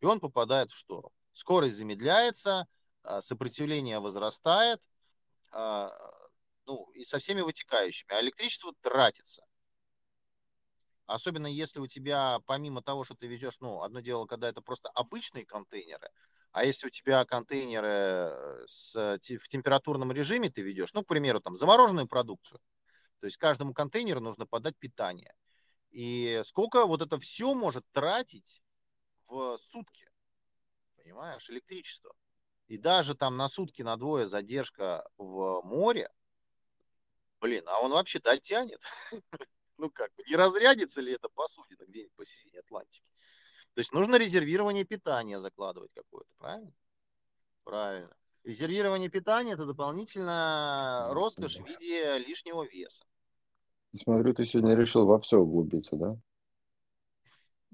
И он попадает в шторм. Скорость замедляется, э, сопротивление возрастает, э, ну, и со всеми вытекающими. А электричество тратится. Особенно если у тебя, помимо того, что ты везешь, ну, одно дело, когда это просто обычные контейнеры, а если у тебя контейнеры с, те- в температурном режиме ты ведешь, ну, к примеру, там, замороженную продукцию, то есть каждому контейнеру нужно подать питание. И сколько вот это все может тратить в сутки, понимаешь, электричество. И даже там на сутки, на двое задержка в море, блин, а он вообще дотянет. *laughs* Ну как бы, не разрядится ли это посудина где-нибудь посередине Атлантики? То есть нужно резервирование питания закладывать какое-то, правильно? Правильно. Резервирование питания это дополнительно роскошь в виде лишнего веса. Смотрю, ты сегодня решил во все углубиться, да?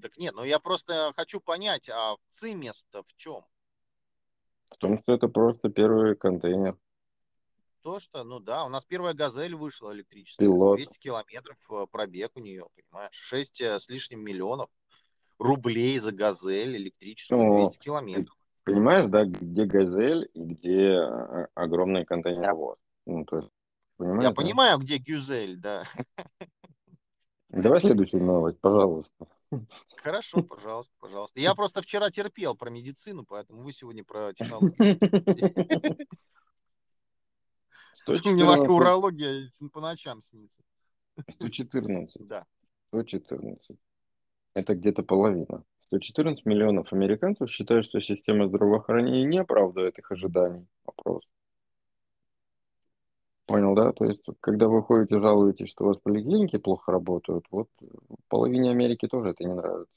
Так нет, ну я просто хочу понять, а цимес-то в чем? В том, что это просто первый контейнер. То, что, ну да, у нас первая газель вышла электрическая. Пилот. 200 километров э, пробег у нее, понимаешь? 6 с лишним миллионов рублей за газель электрическую, Ну, 200 километров. Понимаешь, да, где газель и где э, огромный контейнеровоз. Ну, то есть, понимаешь, Я понимаю, где Гюзель, да. Давай следующую новость, пожалуйста. Хорошо, пожалуйста, пожалуйста. Я просто вчера терпел про медицину, поэтому вы сегодня про технологию. Немножко урология по ночам снится. 114. Да. 114. Это где-то половина. 114 миллионов американцев считают, что система здравоохранения не оправдывает их ожиданий. Вопрос. Понял, да? То есть, когда вы ходите, жалуетесь, что у вас поликлиники плохо работают, вот половине Америки тоже это не нравится.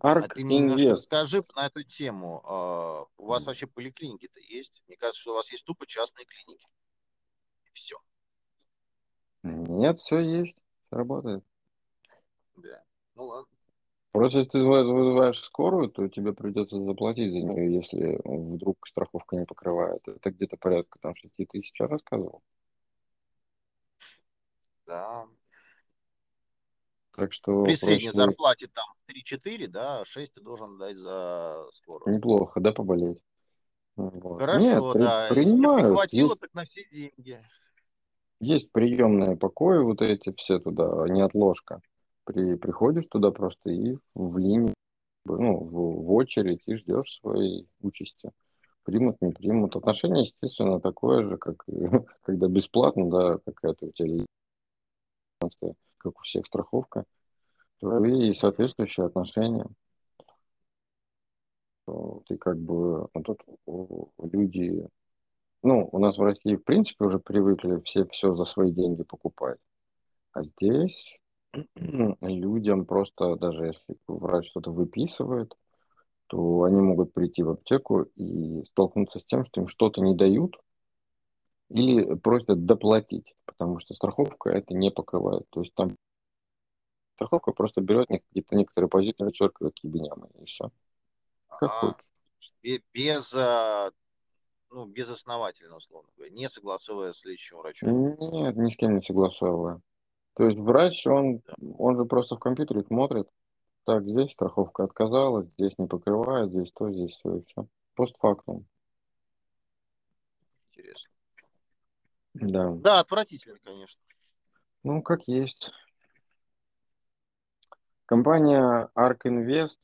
Арк а ты мне немножко скажи на эту тему. А, у вас вообще поликлиники-то есть? Мне кажется, что у вас есть тупо частные клиники. И все. Нет, все есть. Работает. Да. Ну ладно. Просто если ты вызываешь скорую, то тебе придется заплатить за нее, если вдруг страховка не покрывает. Это где-то порядка там 6 тысяч, я рассказывал. Да. Так что При средней проще... зарплате там 3-4, да, 6 ты должен дать за скорую. Неплохо, да, поболеть? Вот. Хорошо, Нет, да. При, Если тебе хватило, есть, так на все деньги. Есть приемные покои, вот эти все туда, не отложка. При, приходишь туда просто и в линии, ну, в, в очередь и ждешь своей участи. Примут, не примут. Отношение, естественно, такое же, как *laughs* когда бесплатно, да, какая-то у тебя как у всех страховка, и соответствующие отношения. Ты как бы, ну, тут люди, ну, у нас в России, в принципе, уже привыкли все все за свои деньги покупать. А здесь людям просто, даже если врач что-то выписывает, то они могут прийти в аптеку и столкнуться с тем, что им что-то не дают или просят доплатить, потому что страховка это не покрывает. То есть там страховка просто берет какие-то некоторые позиции, вычеркивает ебенямы, и все. Как а, хочешь. Без, а, ну, безосновательно, условно говоря, не согласовывая с лечащим врачом. Нет, ни с кем не согласовывая. То есть врач, он, он же просто в компьютере смотрит, так, здесь страховка отказалась, здесь не покрывает, здесь то, здесь все, и все. Постфактум. Интересно. Да. Да, отвратительно, конечно. Ну, как есть. Компания ARK Invest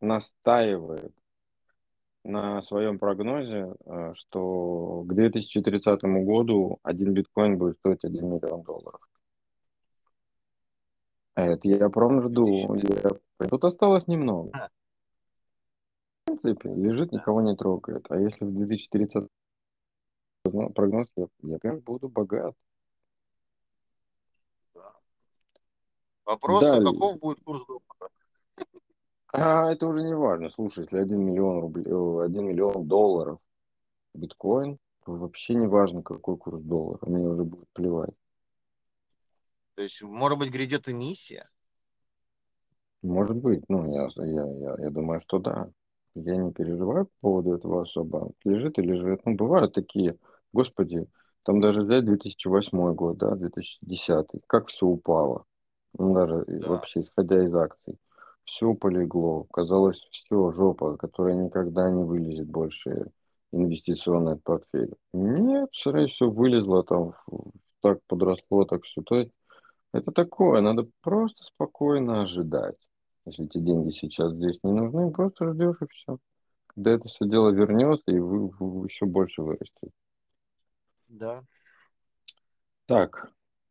настаивает на своем прогнозе, э, что к 2030 году один биткоин будет стоить 1 миллион долларов. Это я прям жду. Я... Тут осталось немного. В принципе, лежит, никого не трогает. А если в 2030 прогноз, я, я прям буду богат. Вопрос, Далее. каков будет курс доллара? А, это уже не важно. Слушай, если 1 миллион рублей, 1 миллион долларов биткоин, то вообще не важно, какой курс доллара. Мне уже будет плевать. То есть, может быть, грядет эмиссия? Может быть. Ну, я, я, я, я думаю, что да. Я не переживаю по поводу этого особо. Лежит и лежит. Ну, бывают такие, господи, там даже взять 2008 год, да, 2010, как все упало. Ну, даже да. вообще исходя из акций. Все полегло. Казалось, все, жопа, которая никогда не вылезет больше инвестиционный портфель. Нет, все все вылезло там, так подросло, так все. То есть это такое, надо просто спокойно ожидать. Если эти деньги сейчас здесь не нужны, просто ждешь и все. Когда это все дело вернется, и вы, вы еще больше вырастет. Да. Так,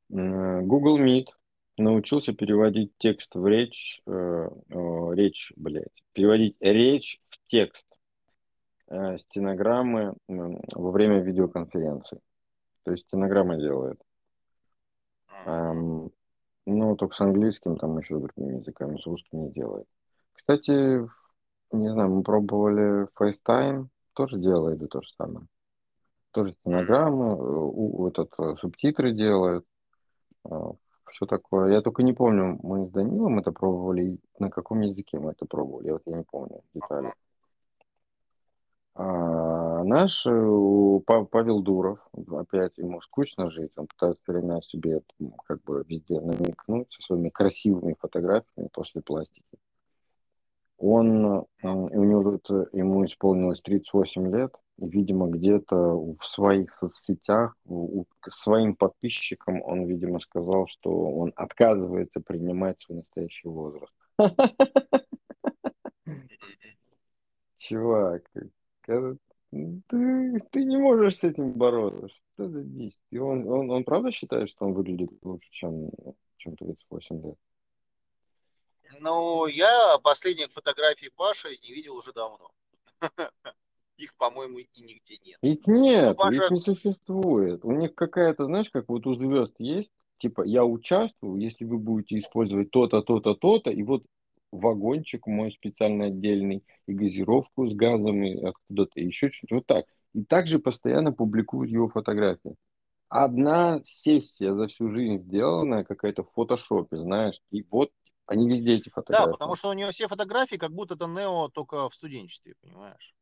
Google Meet научился переводить текст в речь, э, э, речь, блядь, переводить речь в текст э, стенограммы э, во время видеоконференции. То есть стенограмма делает. Эм, ну, только с английским, там еще с другими языками, с русским не делает. Кстати, не знаю, мы пробовали FaceTime, тоже делает и то же самое. Тоже стенограммы, э, у, этот, э, субтитры делает. Э, все такое. Я только не помню, мы с Данилом это пробовали, на каком языке мы это пробовали, вот я не помню детали. А наш э, Павел Дуров, опять ему скучно жить, он пытается время себе как бы везде намекнуть со своими красивыми фотографиями после пластики. Он, у него тут, ему исполнилось 38 лет, И, видимо, где-то в своих соцсетях у, своим подписчикам он, видимо, сказал, что он отказывается принимать свой настоящий возраст. *laughs* Чувак, это- ты, ты не можешь с этим бороться. Что за дичь? И он, он, он правда считает, что он выглядит лучше, чем, чем 38 лет? Ну, я последних фотографий Паши не видел уже давно. *laughs* Их, по-моему, и нигде нет. Их нет, Паша- их не существует. У них какая-то, знаешь, как вот у звезд есть, типа, я участвую, если вы будете использовать то-то, то-то, то-то, и вот вагончик мой специально отдельный, и газировку с откуда-то, и еще что-то вот так. И также постоянно публикуют его фотографии. Одна сессия за всю жизнь сделанная какая-то в фотошопе, знаешь, и вот они везде эти фотографии. Да, потому что у него все фотографии, как будто это Нео только в студенчестве, понимаешь?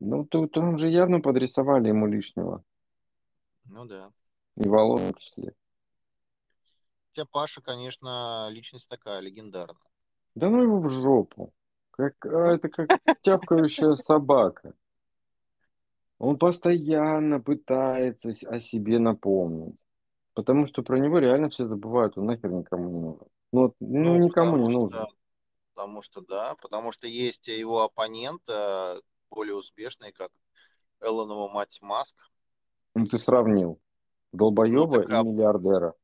Ну, то, там же явно подрисовали ему лишнего. Ну да. И волос в числе. Хотя Паша, конечно, личность такая легендарная. Да ну его в жопу. Как, а, это как тявкающая *laughs* собака. Он постоянно пытается с- о себе напомнить. Потому что про него реально все забывают, он нахер никому не нужен. Ну, вот, ну, никому не нужен. Что, потому что да, потому что есть его оппонент, э, более успешный, как Эллонова мать Маск. Ну, ты сравнил. Долбоеба Ну, так, а- и миллиардера.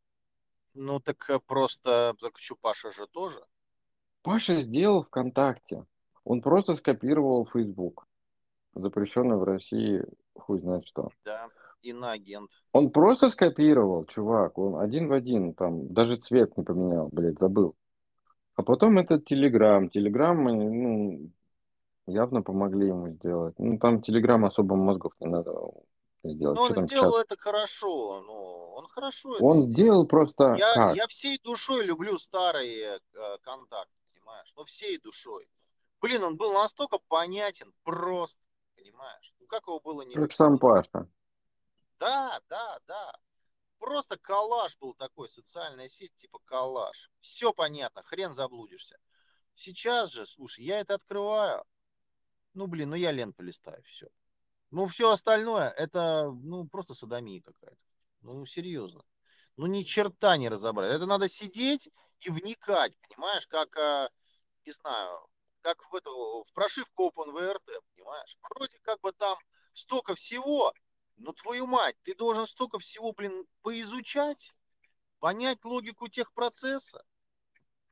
Ну так э, просто, так что Паша же тоже. Паша сделал ВКонтакте. Он просто скопировал Facebook. Запрещенный в России хуй знает что. Да, иноагент. Он просто скопировал, чувак. Он один в один, там, даже цвет не поменял, блядь, забыл. А потом этот Телеграм. Телеграм, ну, явно помогли ему сделать. Ну, там Телеграм особо мозгов не надо сделать. Но Что он сделал чат? это хорошо. Ну, он хорошо Он сделал. сделал просто Я, как? я всей душой люблю старые э, контакты, понимаешь? Ну, всей душой. Блин, он был настолько понятен, прост, понимаешь? Ну, как его было не Как сам Паша. Да, да, да. Просто коллаж был такой, социальная сеть типа коллаж. Все понятно, хрен заблудишься. Сейчас же, слушай, я это открываю. Ну, блин, ну я ленту листаю, все. Ну, все остальное, это, ну, просто садомия какая-то. Ну, серьезно. Ну, ни черта не разобрать. Это надо сидеть и вникать, понимаешь, как, а, не знаю, как в эту, в прошивку OpenVRT, понимаешь? Вроде как бы там столько всего, ну, твою мать, ты должен столько всего, блин, поизучать, понять логику техпроцесса,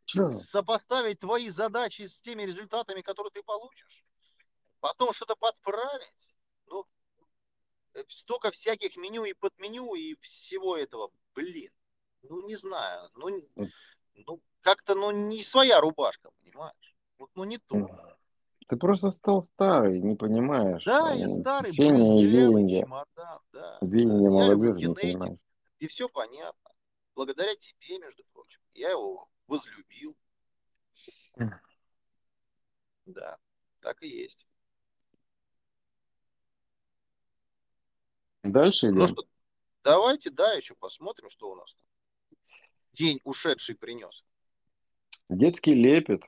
Чё? сопоставить твои задачи с теми результатами, которые ты получишь, потом что-то подправить. Ну, э, столько всяких меню и подменю и всего этого, блин. Ну, не знаю, ну. Ну как-то, ну, не своя рубашка, понимаешь? Вот, ну, не то. Ты просто стал старый, не понимаешь. Да, я Ну, старый, веяние, чемодан, да. веяние да. Молодежи не понимаешь. и все понятно. Благодаря тебе, между прочим. Я его возлюбил. Да, так и есть. Дальше Ну идем. что, давайте, да, еще посмотрим, что у нас там. День ушедший принес. Детский лепет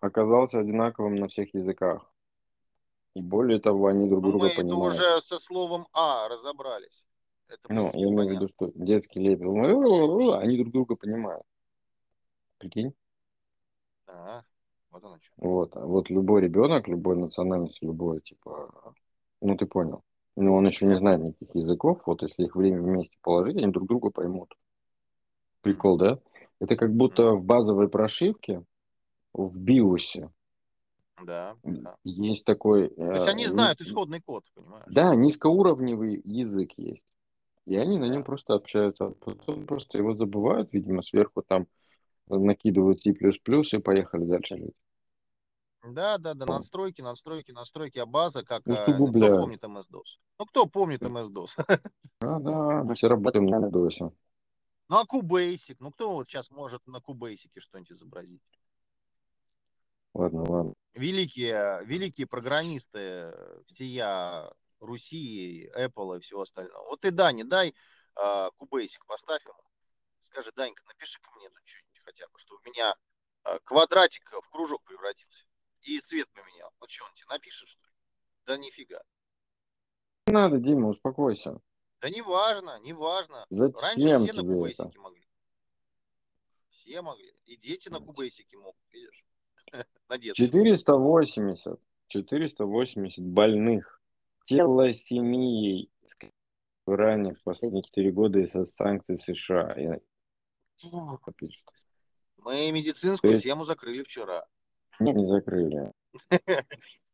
оказался одинаковым на всех языках. И более того, они друг Ну, друга мы понимают. уже со словом А разобрались. Это, Ну, я имею в виду, что детский лепет, они друг друга понимают. Прикинь? А, вот оно что. Вот. А вот любой ребенок, любой национальности, любой, типа, ну, ты понял. Но он еще не знает никаких языков. Вот если их время вместе положить, они друг друга поймут. Прикол, да? Это как будто в базовой прошивке, в биосе, Да, да. есть такой... То есть они знают исходный код, понимаешь? Да, низкоуровневый язык есть. И они на Да. нем просто общаются. А потом просто его забывают, видимо, сверху там накидывают C++ и поехали дальше жить. Да, да, да, настройки, настройки, настройки, а база, как, э, ну, кто Усугубляют. помнит MS-DOS? Ну, кто помнит MS-DOS? А, да, *laughs* мы все работаем на DOS. Ну, а QBasic? Ну, кто вот сейчас может на QBasic что-нибудь изобразить? Ладно, ладно. Великие, великие программисты всея Руси, Apple и всего остального. Вот ты, Дани, дай э, QBasic, поставь ему. Скажи, Данька, напиши ко мне тут что-нибудь хотя бы, что у меня э, квадратик в кружок превратился. И цвет поменял. Вот что он тебе напишет, что ли? Да нифига. Не надо, Дима, успокойся. Да не важно, не важно. Зачем Раньше все на тебе это? кубейсике могли. Все могли. И дети на кубейсике могут, видишь? *laughs* На детском. 480. 480 больных телосемией в Иране в последние 4 года из-за санкций США. Мы медицинскую есть- тему закрыли вчера. Не, не закрыли. *laughs*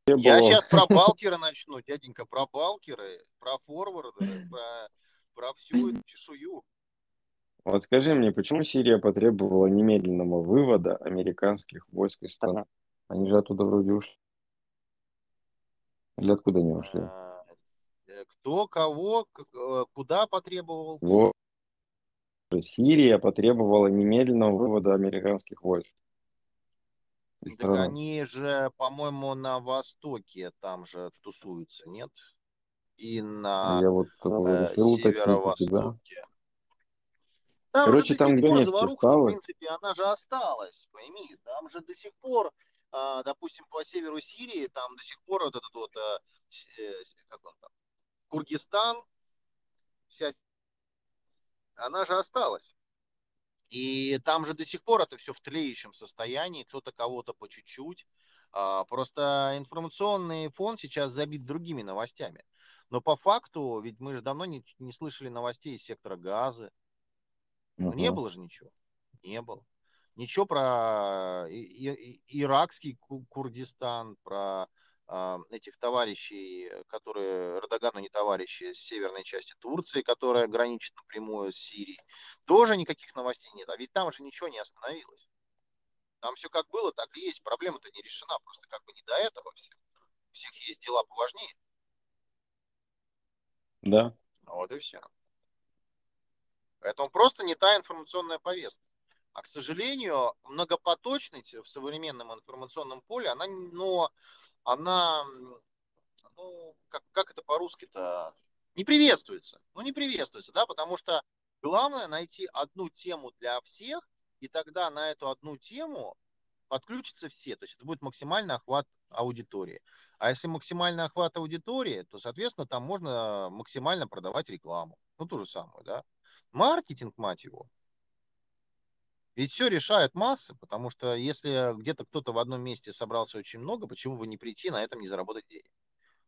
Я Требовал- сейчас про *laughs* балкеры начну, дяденька, про балкеры, про форвардеры, про, про всю эту чешую. Вот скажи мне, почему Сирия потребовала немедленного вывода американских войск из страны? Они же оттуда вроде ушли. Или откуда они ушли? А, э, Кто, кого, э, куда потребовал? Вот. Сирия потребовала немедленного вывода американских войск. Так они же, по-моему, на востоке там же тусуются, нет? И на Я вот э, э, северо-востоке. Там Короче, же до там, сих пор заваруха, в принципе, она же осталась, пойми. Там же до сих пор, а, допустим, по северу Сирии, там до сих пор вот этот вот, а, э, с- как он там, Кургистан, вся, она же осталась. И там же до сих пор это все в тлеющем состоянии, кто-то кого-то по чуть-чуть. А, Просто информационный фон сейчас забит другими новостями. Но по факту, ведь мы же давно не, не слышали новостей из сектора газа. Ну, не было же ничего. Не было. Ничего про и- и- иракский Ку- Курдистан, про этих товарищей, которые, Эрдогану не товарищи, с северной части Турции, которая граничит напрямую с Сирией. Тоже никаких новостей нет. А ведь там же ничего не остановилось. Там все как было, так и есть. Проблема-то не решена. Просто как бы не до этого всех. У всех есть дела поважнее. Да. Вот и все. Поэтому просто не та информационная повестка. А, к сожалению, многопоточность в современном информационном поле, она, не- ну, она, ну, как, как это по-русски-то, не приветствуется. Ну, не приветствуется, да, потому что главное найти одну тему для всех, и тогда на эту одну тему подключатся все. То есть это будет максимальный охват аудитории. А если максимальный охват аудитории, то, соответственно, там можно максимально продавать рекламу. Ну, ту же самую, да. Маркетинг, мать его. Ведь все решает массы, потому что если где-то кто-то в одном месте собрался очень много, почему бы не прийти на этом не заработать денег?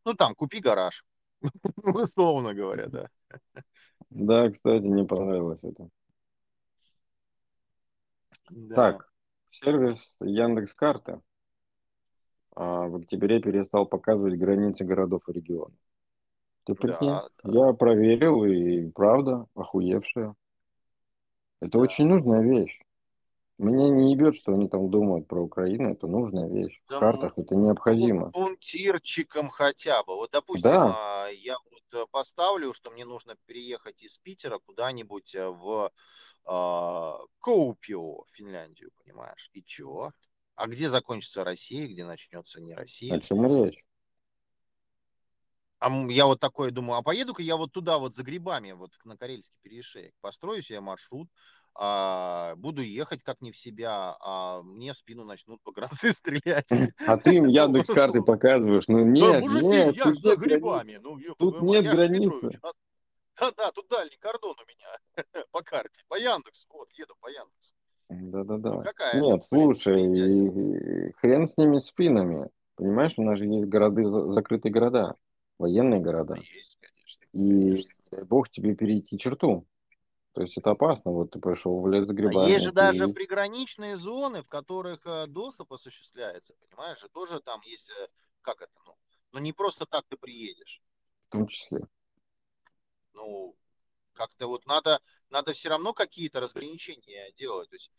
Ну, там, купи гараж. *laughs* Условно говоря, да. Да, кстати, не понравилось это. Да. Так, сервис Яндекс Карты а, в октябре перестал показывать границы городов и регионов. Ты прикинь? Да, Я проверил, и правда, охуевшая. Это Да. очень нужная вещь. Меня не ебет, что они там думают про Украину. Это нужная вещь. Да В картах это необходимо. пунктирчиком хотя бы. Вот, допустим, Да. а, я вот э, поставлю, что мне нужно переехать из Питера куда-нибудь э, в а, Коупио, Финляндию, понимаешь? И чё? А где закончится Россия, где начнется не О Россия? чем речь? А я вот такое думаю, а поеду-ка я вот туда вот за грибами, вот на Карельский перешеек, построю себе маршрут, а, буду ехать как не в себя, а мне в спину начнут погранцы *laughs* стрелять. А ты им Яндекс карты показываешь. Ну Да, нет, мужики, нет, я за грибами. Ну, Тут нет границы. Петрович. А- Да, да, тут дальний кордон у меня *laughs* по карте, по Яндексу. Вот, еду по Яндексу. Ну, Да-да-да. какая Нет, слушай, хрен с ними спинами. Понимаешь, у нас же есть города, за- закрытые города, военные города. Есть, конечно. И бог тебе перейти черту. То есть это опасно. Вот ты пошел в лес А грибами. есть же даже ты- приграничные зоны, в которых э, доступ осуществляется, понимаешь, же тоже там есть, э, как это, ну, ну не просто так ты приедешь. В том числе. Ну, как-то вот надо, надо все равно какие-то разграничения делать. То есть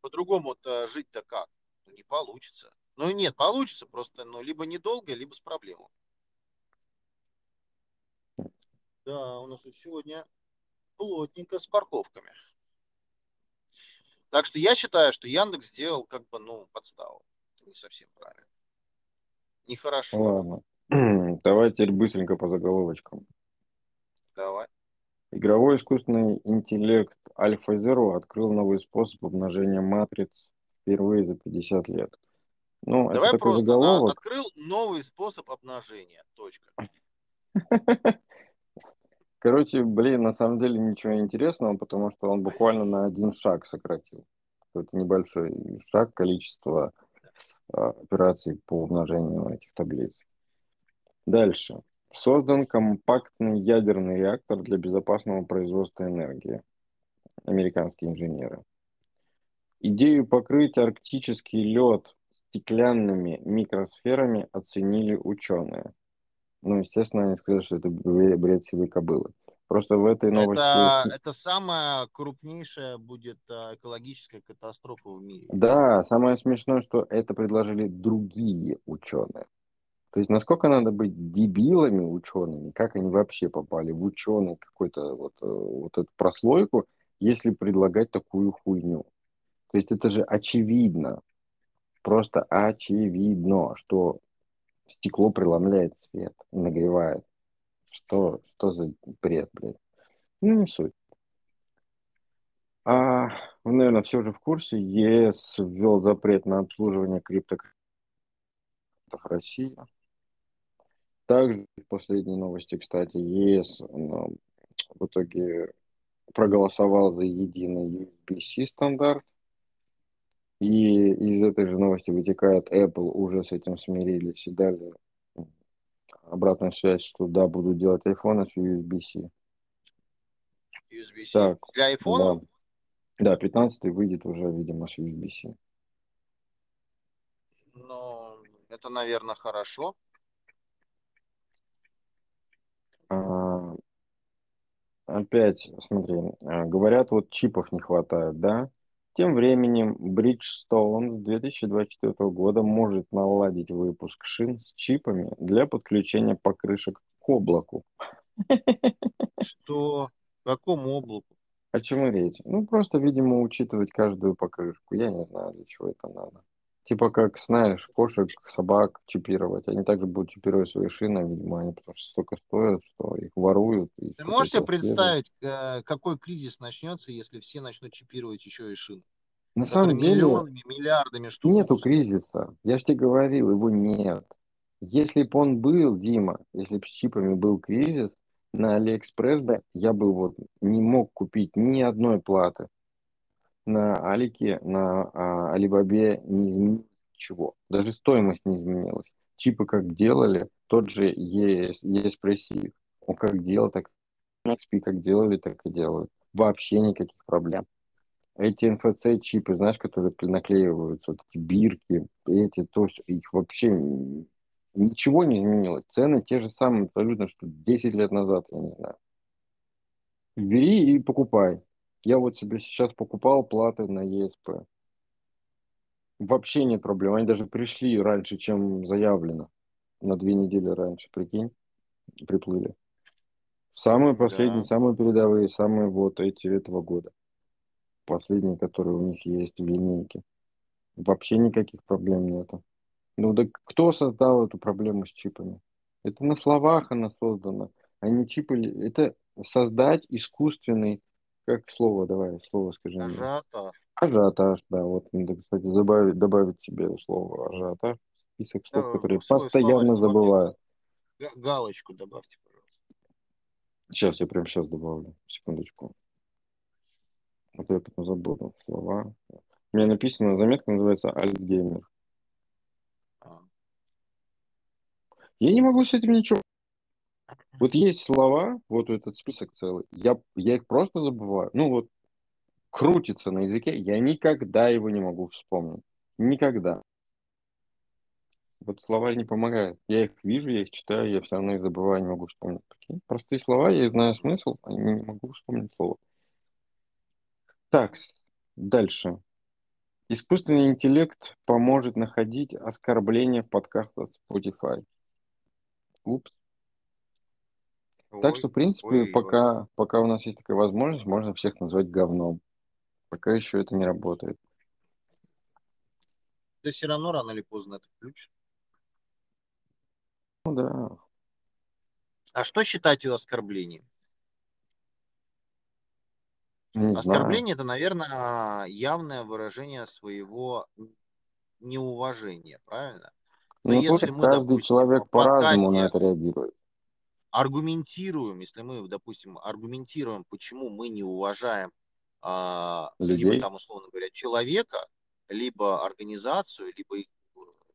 по-другому-то жить-то как? Ну, не получится. Ну, нет, получится, просто, ну, либо недолго, либо с проблемой. Да, у нас тут сегодня плотненько с парковками. Так что я считаю, что Яндекс сделал как бы, ну, подставу. Это не совсем правильно. Нехорошо. Ладно. *clears throat* Давай теперь быстренько по заголовочкам. Давай. Игровой искусственный интеллект AlphaZero открыл новый способ умножения матриц впервые за 50 лет. Ну, Давай это такой просто заголовок. открыл новый способ обнажения. Точка. *laughs* Короче, блин, на самом деле ничего интересного, потому что он буквально на один шаг сократил. Это небольшой шаг количества а, операций по умножению этих таблиц. Дальше. Создан компактный ядерный реактор для безопасного производства энергии. Американские инженеры. Идею покрыть арктический лед стеклянными микросферами оценили ученые. Ну, естественно, они сказали, что это бред сивой кобылы. Просто в этой новости... Это, это самая крупнейшая будет а, экологическая катастрофа в мире. Да, самое смешное, что это предложили другие ученые. То есть насколько надо быть дебилами учеными, как они вообще попали в ученый какой-то вот, э, вот эту прослойку, если предлагать такую хуйню. То есть это же очевидно, просто очевидно, что стекло преломляет свет нагревает. Что, что за бред, блядь? Ну, не суть. А, вы, наверное, все же в курсе, ЕС ввел запрет на обслуживание криптокартов в России. Также в последней новости, кстати, ЕС ну, в итоге проголосовал за единый USB-C стандарт. И из этой же новости вытекает, Apple уже с этим смирились и дали обратную связь, что да, буду делать iPhone с USB-C. USB-C. Так, Для iPhone? Да, да 15 выйдет уже, видимо, с USB-C. Ну, это, наверное, хорошо. А, опять, смотри, а, говорят, вот чипов не хватает, да? Тем временем Bridgestone с 2024 года может наладить выпуск шин с чипами для подключения покрышек к облаку. Что? К какому облаку? О чем речь? Ну, просто, видимо, учитывать каждую покрышку. Я не знаю, для чего это надо. Типа как, знаешь, кошек, собак чипировать. Они также будут чипировать свои шины, видимо, они потому что столько стоят, что их воруют. Ты можете представить, э, какой кризис начнется, если все начнут чипировать еще и шины? На самом деле, миллионами, миллиардами штук. Нету кризиса. Я же тебе говорил, его нет. Если бы он был, Дима, если бы с чипами был кризис, на Алиэкспресс бы я бы вот не мог купить ни одной платы на Алике, на а, Алибабе не изменилось ничего. Даже стоимость не изменилась. Чипы как делали, тот же ESPressive. Он как делал, так XP как делали, так и делают. Вообще никаких проблем. Эти NFC-чипы, знаешь, которые наклеиваются, вот эти бирки, эти, то есть их вообще ничего не изменилось. Цены те же самые абсолютно, что 10 лет назад, я не знаю. Бери и покупай. Я вот себе сейчас покупал платы на ESP. Вообще нет проблем. Они даже пришли раньше, чем заявлено. На две недели раньше, прикинь, приплыли. Самые последние, да. самые передовые, самые вот эти этого года. Последние, которые у них есть в линейке. Вообще никаких проблем нету. Ну да кто создал эту проблему с чипами? Это на словах она создана, а не чипы. Это создать искусственный как слово, давай, слово скажи. Ажиотаж. Ажиотаж, да, вот надо, кстати, добавить, добавить себе слово ажиотаж, список слов, да, которые постоянно забываю. Галочку добавьте, пожалуйста. Сейчас, я прямо сейчас добавлю, секундочку. Вот я потом забуду слова. У меня написано, заметка называется Альтгеймер. А. Я не могу с этим ничего вот есть слова, вот этот список целый, я, я их просто забываю. Ну вот, крутится на языке, я никогда его не могу вспомнить. Никогда. Вот слова не помогают. Я их вижу, я их читаю, я все равно их забываю, не могу вспомнить. Такие простые слова, я знаю смысл, а не могу вспомнить слово. Так, дальше. Искусственный интеллект поможет находить оскорбления в подкастах Spotify. Упс. Так что, в принципе, ой, пока, ой. пока у нас есть такая возможность, можно всех назвать говном. Пока еще это не работает. Да все равно рано или поздно это включит. Ну да. А что считать оскорблением? Не Оскорбление это, наверное, явное выражение своего неуважения, правильно? Но ну, если мы, каждый допустим, человек по-разному на это реагирует аргументируем, если мы, допустим, аргументируем, почему мы не уважаем а, Людей. либо там, условно говоря, человека, либо организацию, либо,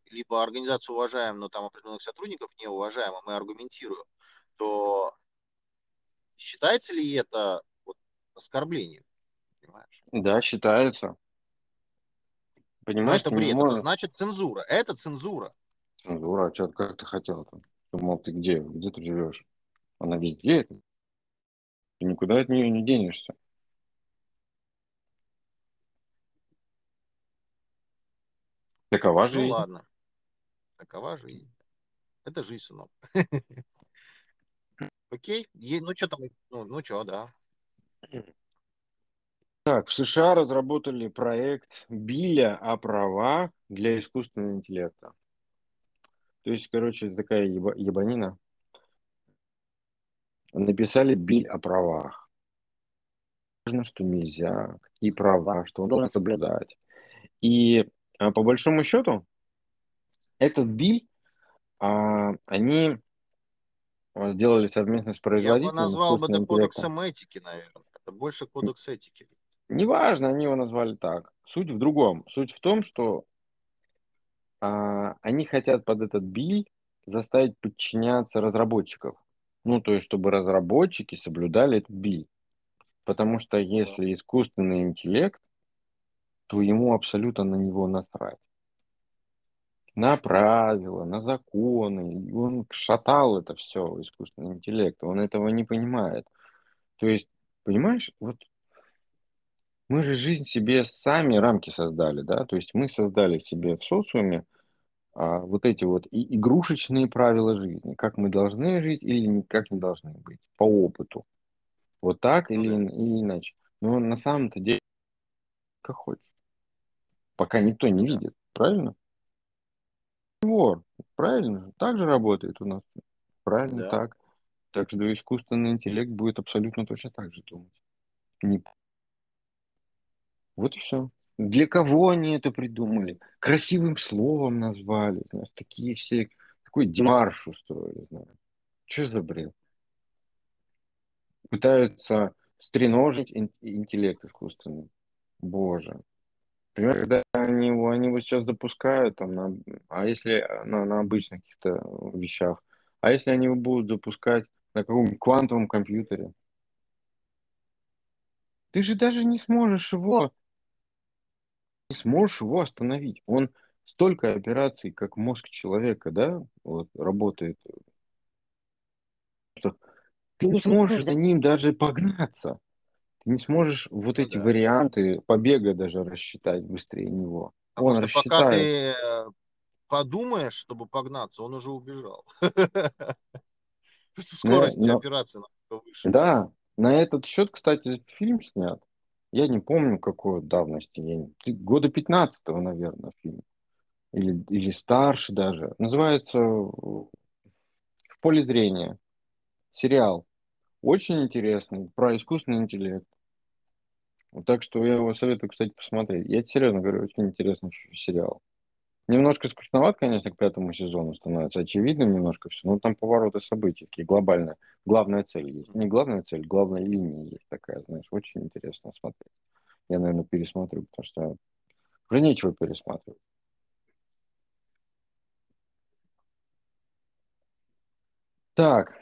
либо организацию уважаем, но там определенных сотрудников не уважаем, а мы аргументируем, то считается ли это вот, оскорблением? Понимаешь? Да, считается. Но Понимаешь, это ты не бред, это можешь... значит цензура. Это цензура. Цензура, а чё, как ты хотел-то? Думал, ты где? Где ты живешь? Она везде. Ты никуда от нее не денешься. Такова Ну жизнь. ладно, такова жизнь. Это жизнь, сынок. *laughs* Окей, ну что там, ну, ну что, да. Так, в США разработали проект Билля о правах для искусственного интеллекта. То есть, короче, такая еба- ебанина. Написали Биль о правах. Важно, что нельзя, какие права, что он должен соблюдать. И а, по большому счету, этот Биль а, они а, сделали совместно с Я бы производителем назвал бы это кодексом этики, наверное. Это больше кодекс этики. Неважно, они его назвали так. Суть в другом. Суть в том, что а, они хотят под этот биль заставить подчиняться разработчиков. Ну, то есть, чтобы разработчики соблюдали этот биль. Потому что если искусственный интеллект, то ему абсолютно на него насрать. На правила, на законы. Он шатал это все, искусственный интеллект. Он этого не понимает. То есть, понимаешь, вот мы же жизнь себе сами рамки создали, да, то есть мы создали себе в социуме а, вот эти вот и игрушечные правила жизни, как мы должны жить или как не должны быть, по опыту. Вот так Ну или, или иначе. Но на самом-то деле как хочешь. Пока никто не видит, правильно? Вор, правильно? Так же работает у нас. Правильно Да. так. Так что искусственный интеллект будет абсолютно точно так же думать. Не Вот и все. Для кого они это придумали? Красивым словом назвали, знаешь, такие все, такой демарш устроили, знаешь. Что за бред? Пытаются стреножить ин- интеллект искусственный. Боже. Понимаешь, когда они его, они его сейчас запускают, там, на, а если на, на обычных каких-то вещах, а если они его будут запускать на каком-нибудь квантовом компьютере, ты же даже не сможешь его не сможешь его остановить. Он столько операций, как мозг человека, да, вот работает, что ты не сможешь за ним даже погнаться. Ты не сможешь вот Ну эти да. варианты побега даже рассчитать быстрее него. Потому Он что пока рассчитает. ты э, подумаешь, чтобы погнаться, он уже убежал. *laughs* Скорость операции намного выше. Да, на этот счет, кстати, фильм снят. Я не помню, какой давности. Я не- Года 15 наверное, фильм. Или, или старше даже. Называется «В поле зрения». Сериал. Очень интересный. Про искусственный интеллект. Вот Так что я его советую, кстати, посмотреть. Я серьезно говорю, очень интересный сериал. Немножко скучноват, конечно, к пятому сезону становится. Очевидным немножко все. Но там повороты событий такие глобальные. Главная цель есть. Не главная цель, главная линия есть такая, знаешь. Очень интересно смотреть. Я, наверное, пересмотрю, потому что уже нечего пересматривать. Так,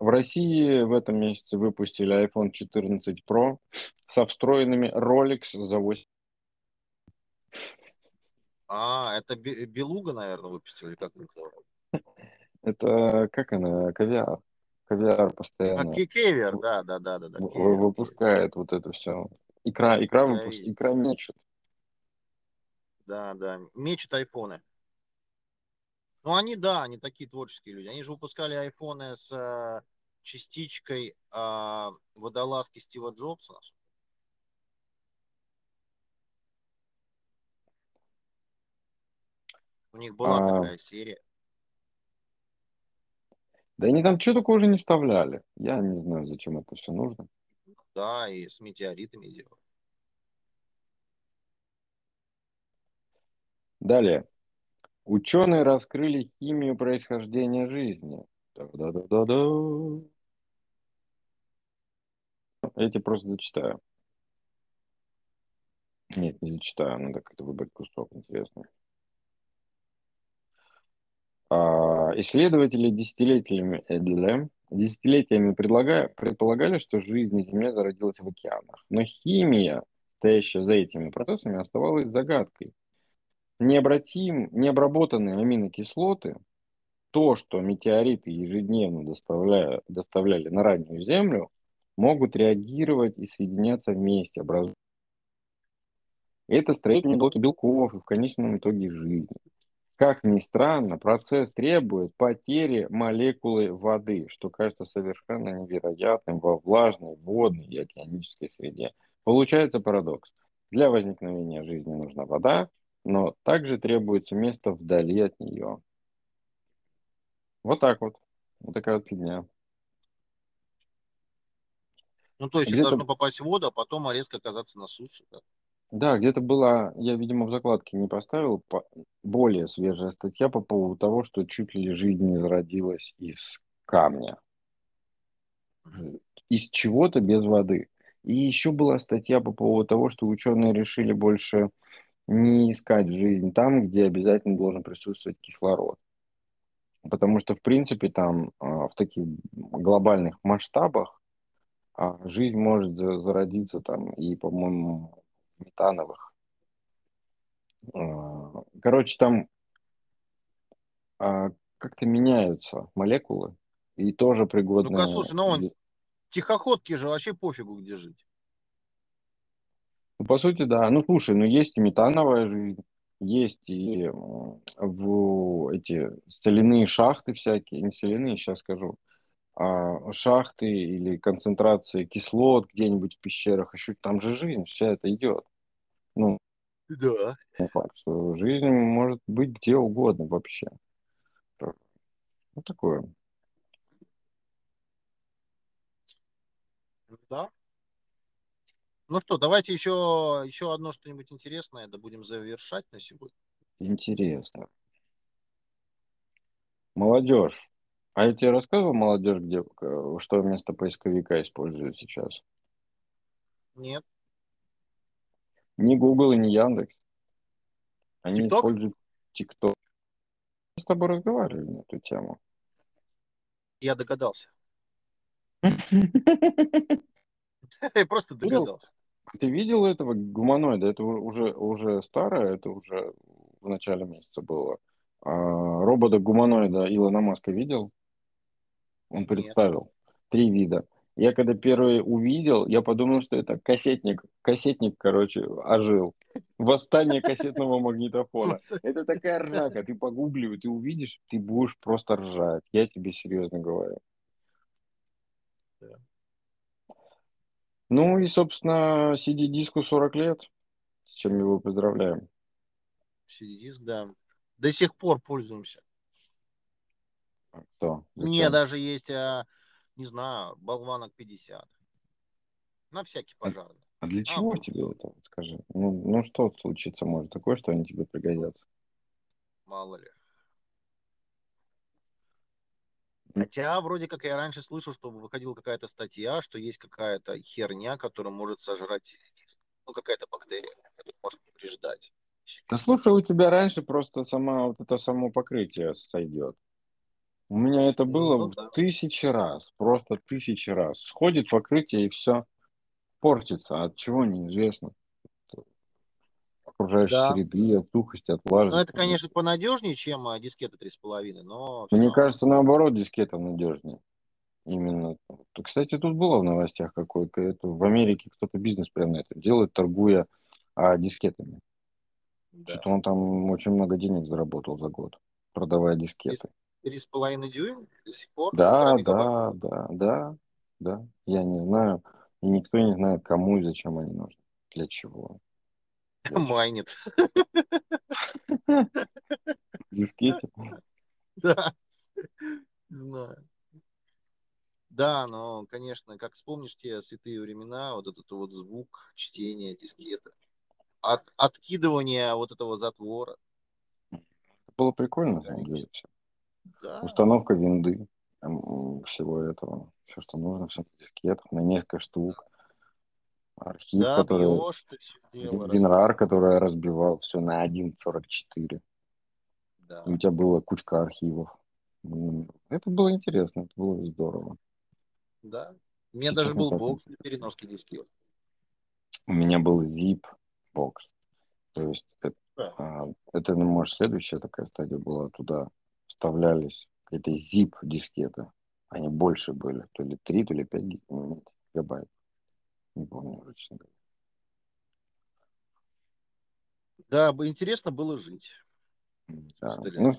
в России в этом месяце выпустили iPhone 14 Pro со встроенными Rolex за 8. А, это Бе- Белуга, наверное, выпустили, как это называется? Это как она? Кавиар. Кавиар А, постоянно Ке- Кевер, да, да, да, да, да. в- Кевер, выпускает вот это все. Икра, икра, выпуск... икра мечет. Да, да. Мечут айфоны. Ну, они, да, они такие творческие люди. Они же выпускали айфоны с э, частичкой э, водолазки Стива Джобса. У них была А. такая серия. Да они там что только уже не вставляли. Я не знаю, зачем это все нужно. Да, и с метеоритами делали. Далее. Ученые раскрыли химию происхождения жизни. Да-да-да-да. Эти просто зачитаю. Нет, не зачитаю, надо как-то выбрать кусок интересный. А, исследователи десятилетиями, э, десятилетиями предполагали, что жизнь на Земле зародилась в океанах. Но химия, стоящая за этими процессами, оставалась загадкой. Необратим, необработанные аминокислоты, то, что метеориты ежедневно доставляя, доставляли на раннюю Землю, могут реагировать и соединяться вместе, образуя это строительные блоки белков и в конечном итоге жизни. Как ни странно, процесс требует потери молекулы воды, что кажется совершенно невероятным во влажной, водной и океанической среде. Получается парадокс. Для возникновения жизни нужна вода, но также требуется место вдали от нее. Вот так вот. Вот такая вот фигня. Ну, то есть Где-то- должно попасть в воду, а потом резко оказаться на суше. да? Да, где-то была, я, видимо, в закладке не поставил, по- более свежая статья по поводу того, что чуть ли жизнь не зародилась из камня. Из чего-то без воды. И еще была статья по поводу того, что ученые решили больше не искать жизнь там, где обязательно должен присутствовать кислород. Потому что, в принципе, там а, в таких глобальных масштабах а, жизнь может за- зародиться там и, по-моему, метановых. А, Короче, там а, как-то меняются молекулы и тоже пригодны. Ну-ка, слушай, ну он- Тихоходки же вообще пофигу, где жить. Ну, по сути, да. Ну, слушай, ну есть и метановая жизнь, есть и м, в эти соляные шахты всякие, не соляные, сейчас скажу, а шахты или концентрация кислот где-нибудь в пещерах, еще там же жизнь, вся это идет. Ну, Да. факт, что жизнь может быть где угодно вообще. Ну, такое. Да. Ну что, давайте еще, еще одно что-нибудь интересное, да будем завершать на сегодня. Интересно. Молодежь. А я тебе рассказывал, молодежь, где, э, что вместо поисковика используют сейчас? Нет. Ни Google и ни Яндекс. Они TikTok? используют TikTok. Мы с тобой разговаривали на эту тему. Я догадался. *laughs* Я просто догадался. Ты видел этого гуманоида? Это уже, уже старое, это уже в начале месяца было. А, робота-гуманоида Илона Маска видел? Он Нет. представил три вида. Я когда первый увидел, я подумал, что это кассетник, кассетник, короче, ожил. Восстание кассетного магнитофона. Это такая ржака. Ты погугли, ты увидишь, ты будешь просто ржать. Я тебе серьезно говорю. Ну и, собственно, CD-диску 40 лет, с чем его поздравляем. CD-диск, да. До сих пор пользуемся. Что? У меня Зачем? даже есть, а, не знаю, болванок 50. На всякий пожарный. А для чего вот. тебе это? Скажи. Ну, ну что случится может такое, что они тебе пригодятся? Мало ли. Хотя, вроде как я раньше слышал, что выходила какая-то статья, что есть какая-то херня, которая может сожрать. Ну, какая-то бактерия, которая может повреждать. Да слушай, у тебя раньше просто сама вот это само покрытие сойдет. У меня это было Ну в да. тысячи раз, просто тысячи раз. Сходит покрытие и все портится. От чего неизвестно. Окружающей Да. среды, от сухости, от влажности. Ну, это, конечно, понадежнее, чем а, дискета 3,5, но... Мне равно. кажется, наоборот, дискета надежнее. Именно. Кстати, тут было в новостях какой-то, это в Америке кто-то бизнес прям на это делает, торгуя а, дискетами. Да. Что-то он там очень много денег заработал за год, продавая дискеты. 3,5 дюйм до сих пор. Да, да, да, да, да. Я не знаю, и никто не знает, кому и зачем они нужны, для чего. *laughs* Майнит. *laughs* Дискете. *laughs* Да. Знаю. Да, но, конечно, как вспомнишь те святые времена, вот этот вот звук чтения дискета, от, откидывание вот этого затвора. Было прикольно, на самом деле. всё. Да, Установка винды. всего этого. Все, что нужно, все на дискетах, на несколько штук. Архив, Да, который... бьешь. WinRAR, который разбивал все на 1.44. Да. И у тебя была кучка архивов. Это было интересно, это было здорово. да. У меня Сейчас даже был бокс для переноски дискет. У меня был zip бокс. То есть это, Да. а, это, ну, может, следующая такая стадия была. Туда вставлялись какие-то zip дискеты. Они больше были. То ли 3, то ли 5 гигабайт. Не помню уже, честно говоря. Да, интересно было жить. Да. Ну,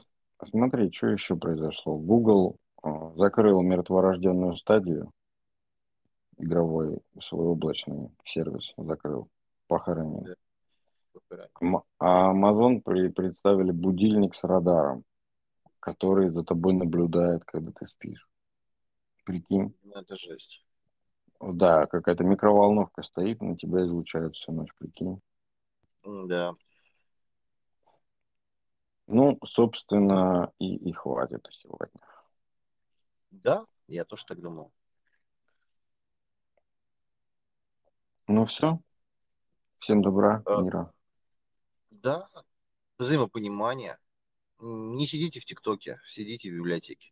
смотри, что еще произошло. Google а, закрыл мертворожденную стадию игровой, свой облачный сервис закрыл, похоронил. Да. А Amazon при- представили будильник с радаром, который за тобой наблюдает, когда ты спишь. Прикинь. Ну, Это жесть. Да, какая-то микроволновка стоит, на тебя излучает всю ночь, прикинь. Да. Ну, собственно, и, и хватит сегодня. Да, я тоже так думал. Ну все. Всем добра, А. мира. Да, взаимопонимание. Не сидите в ТикТоке, сидите в библиотеке.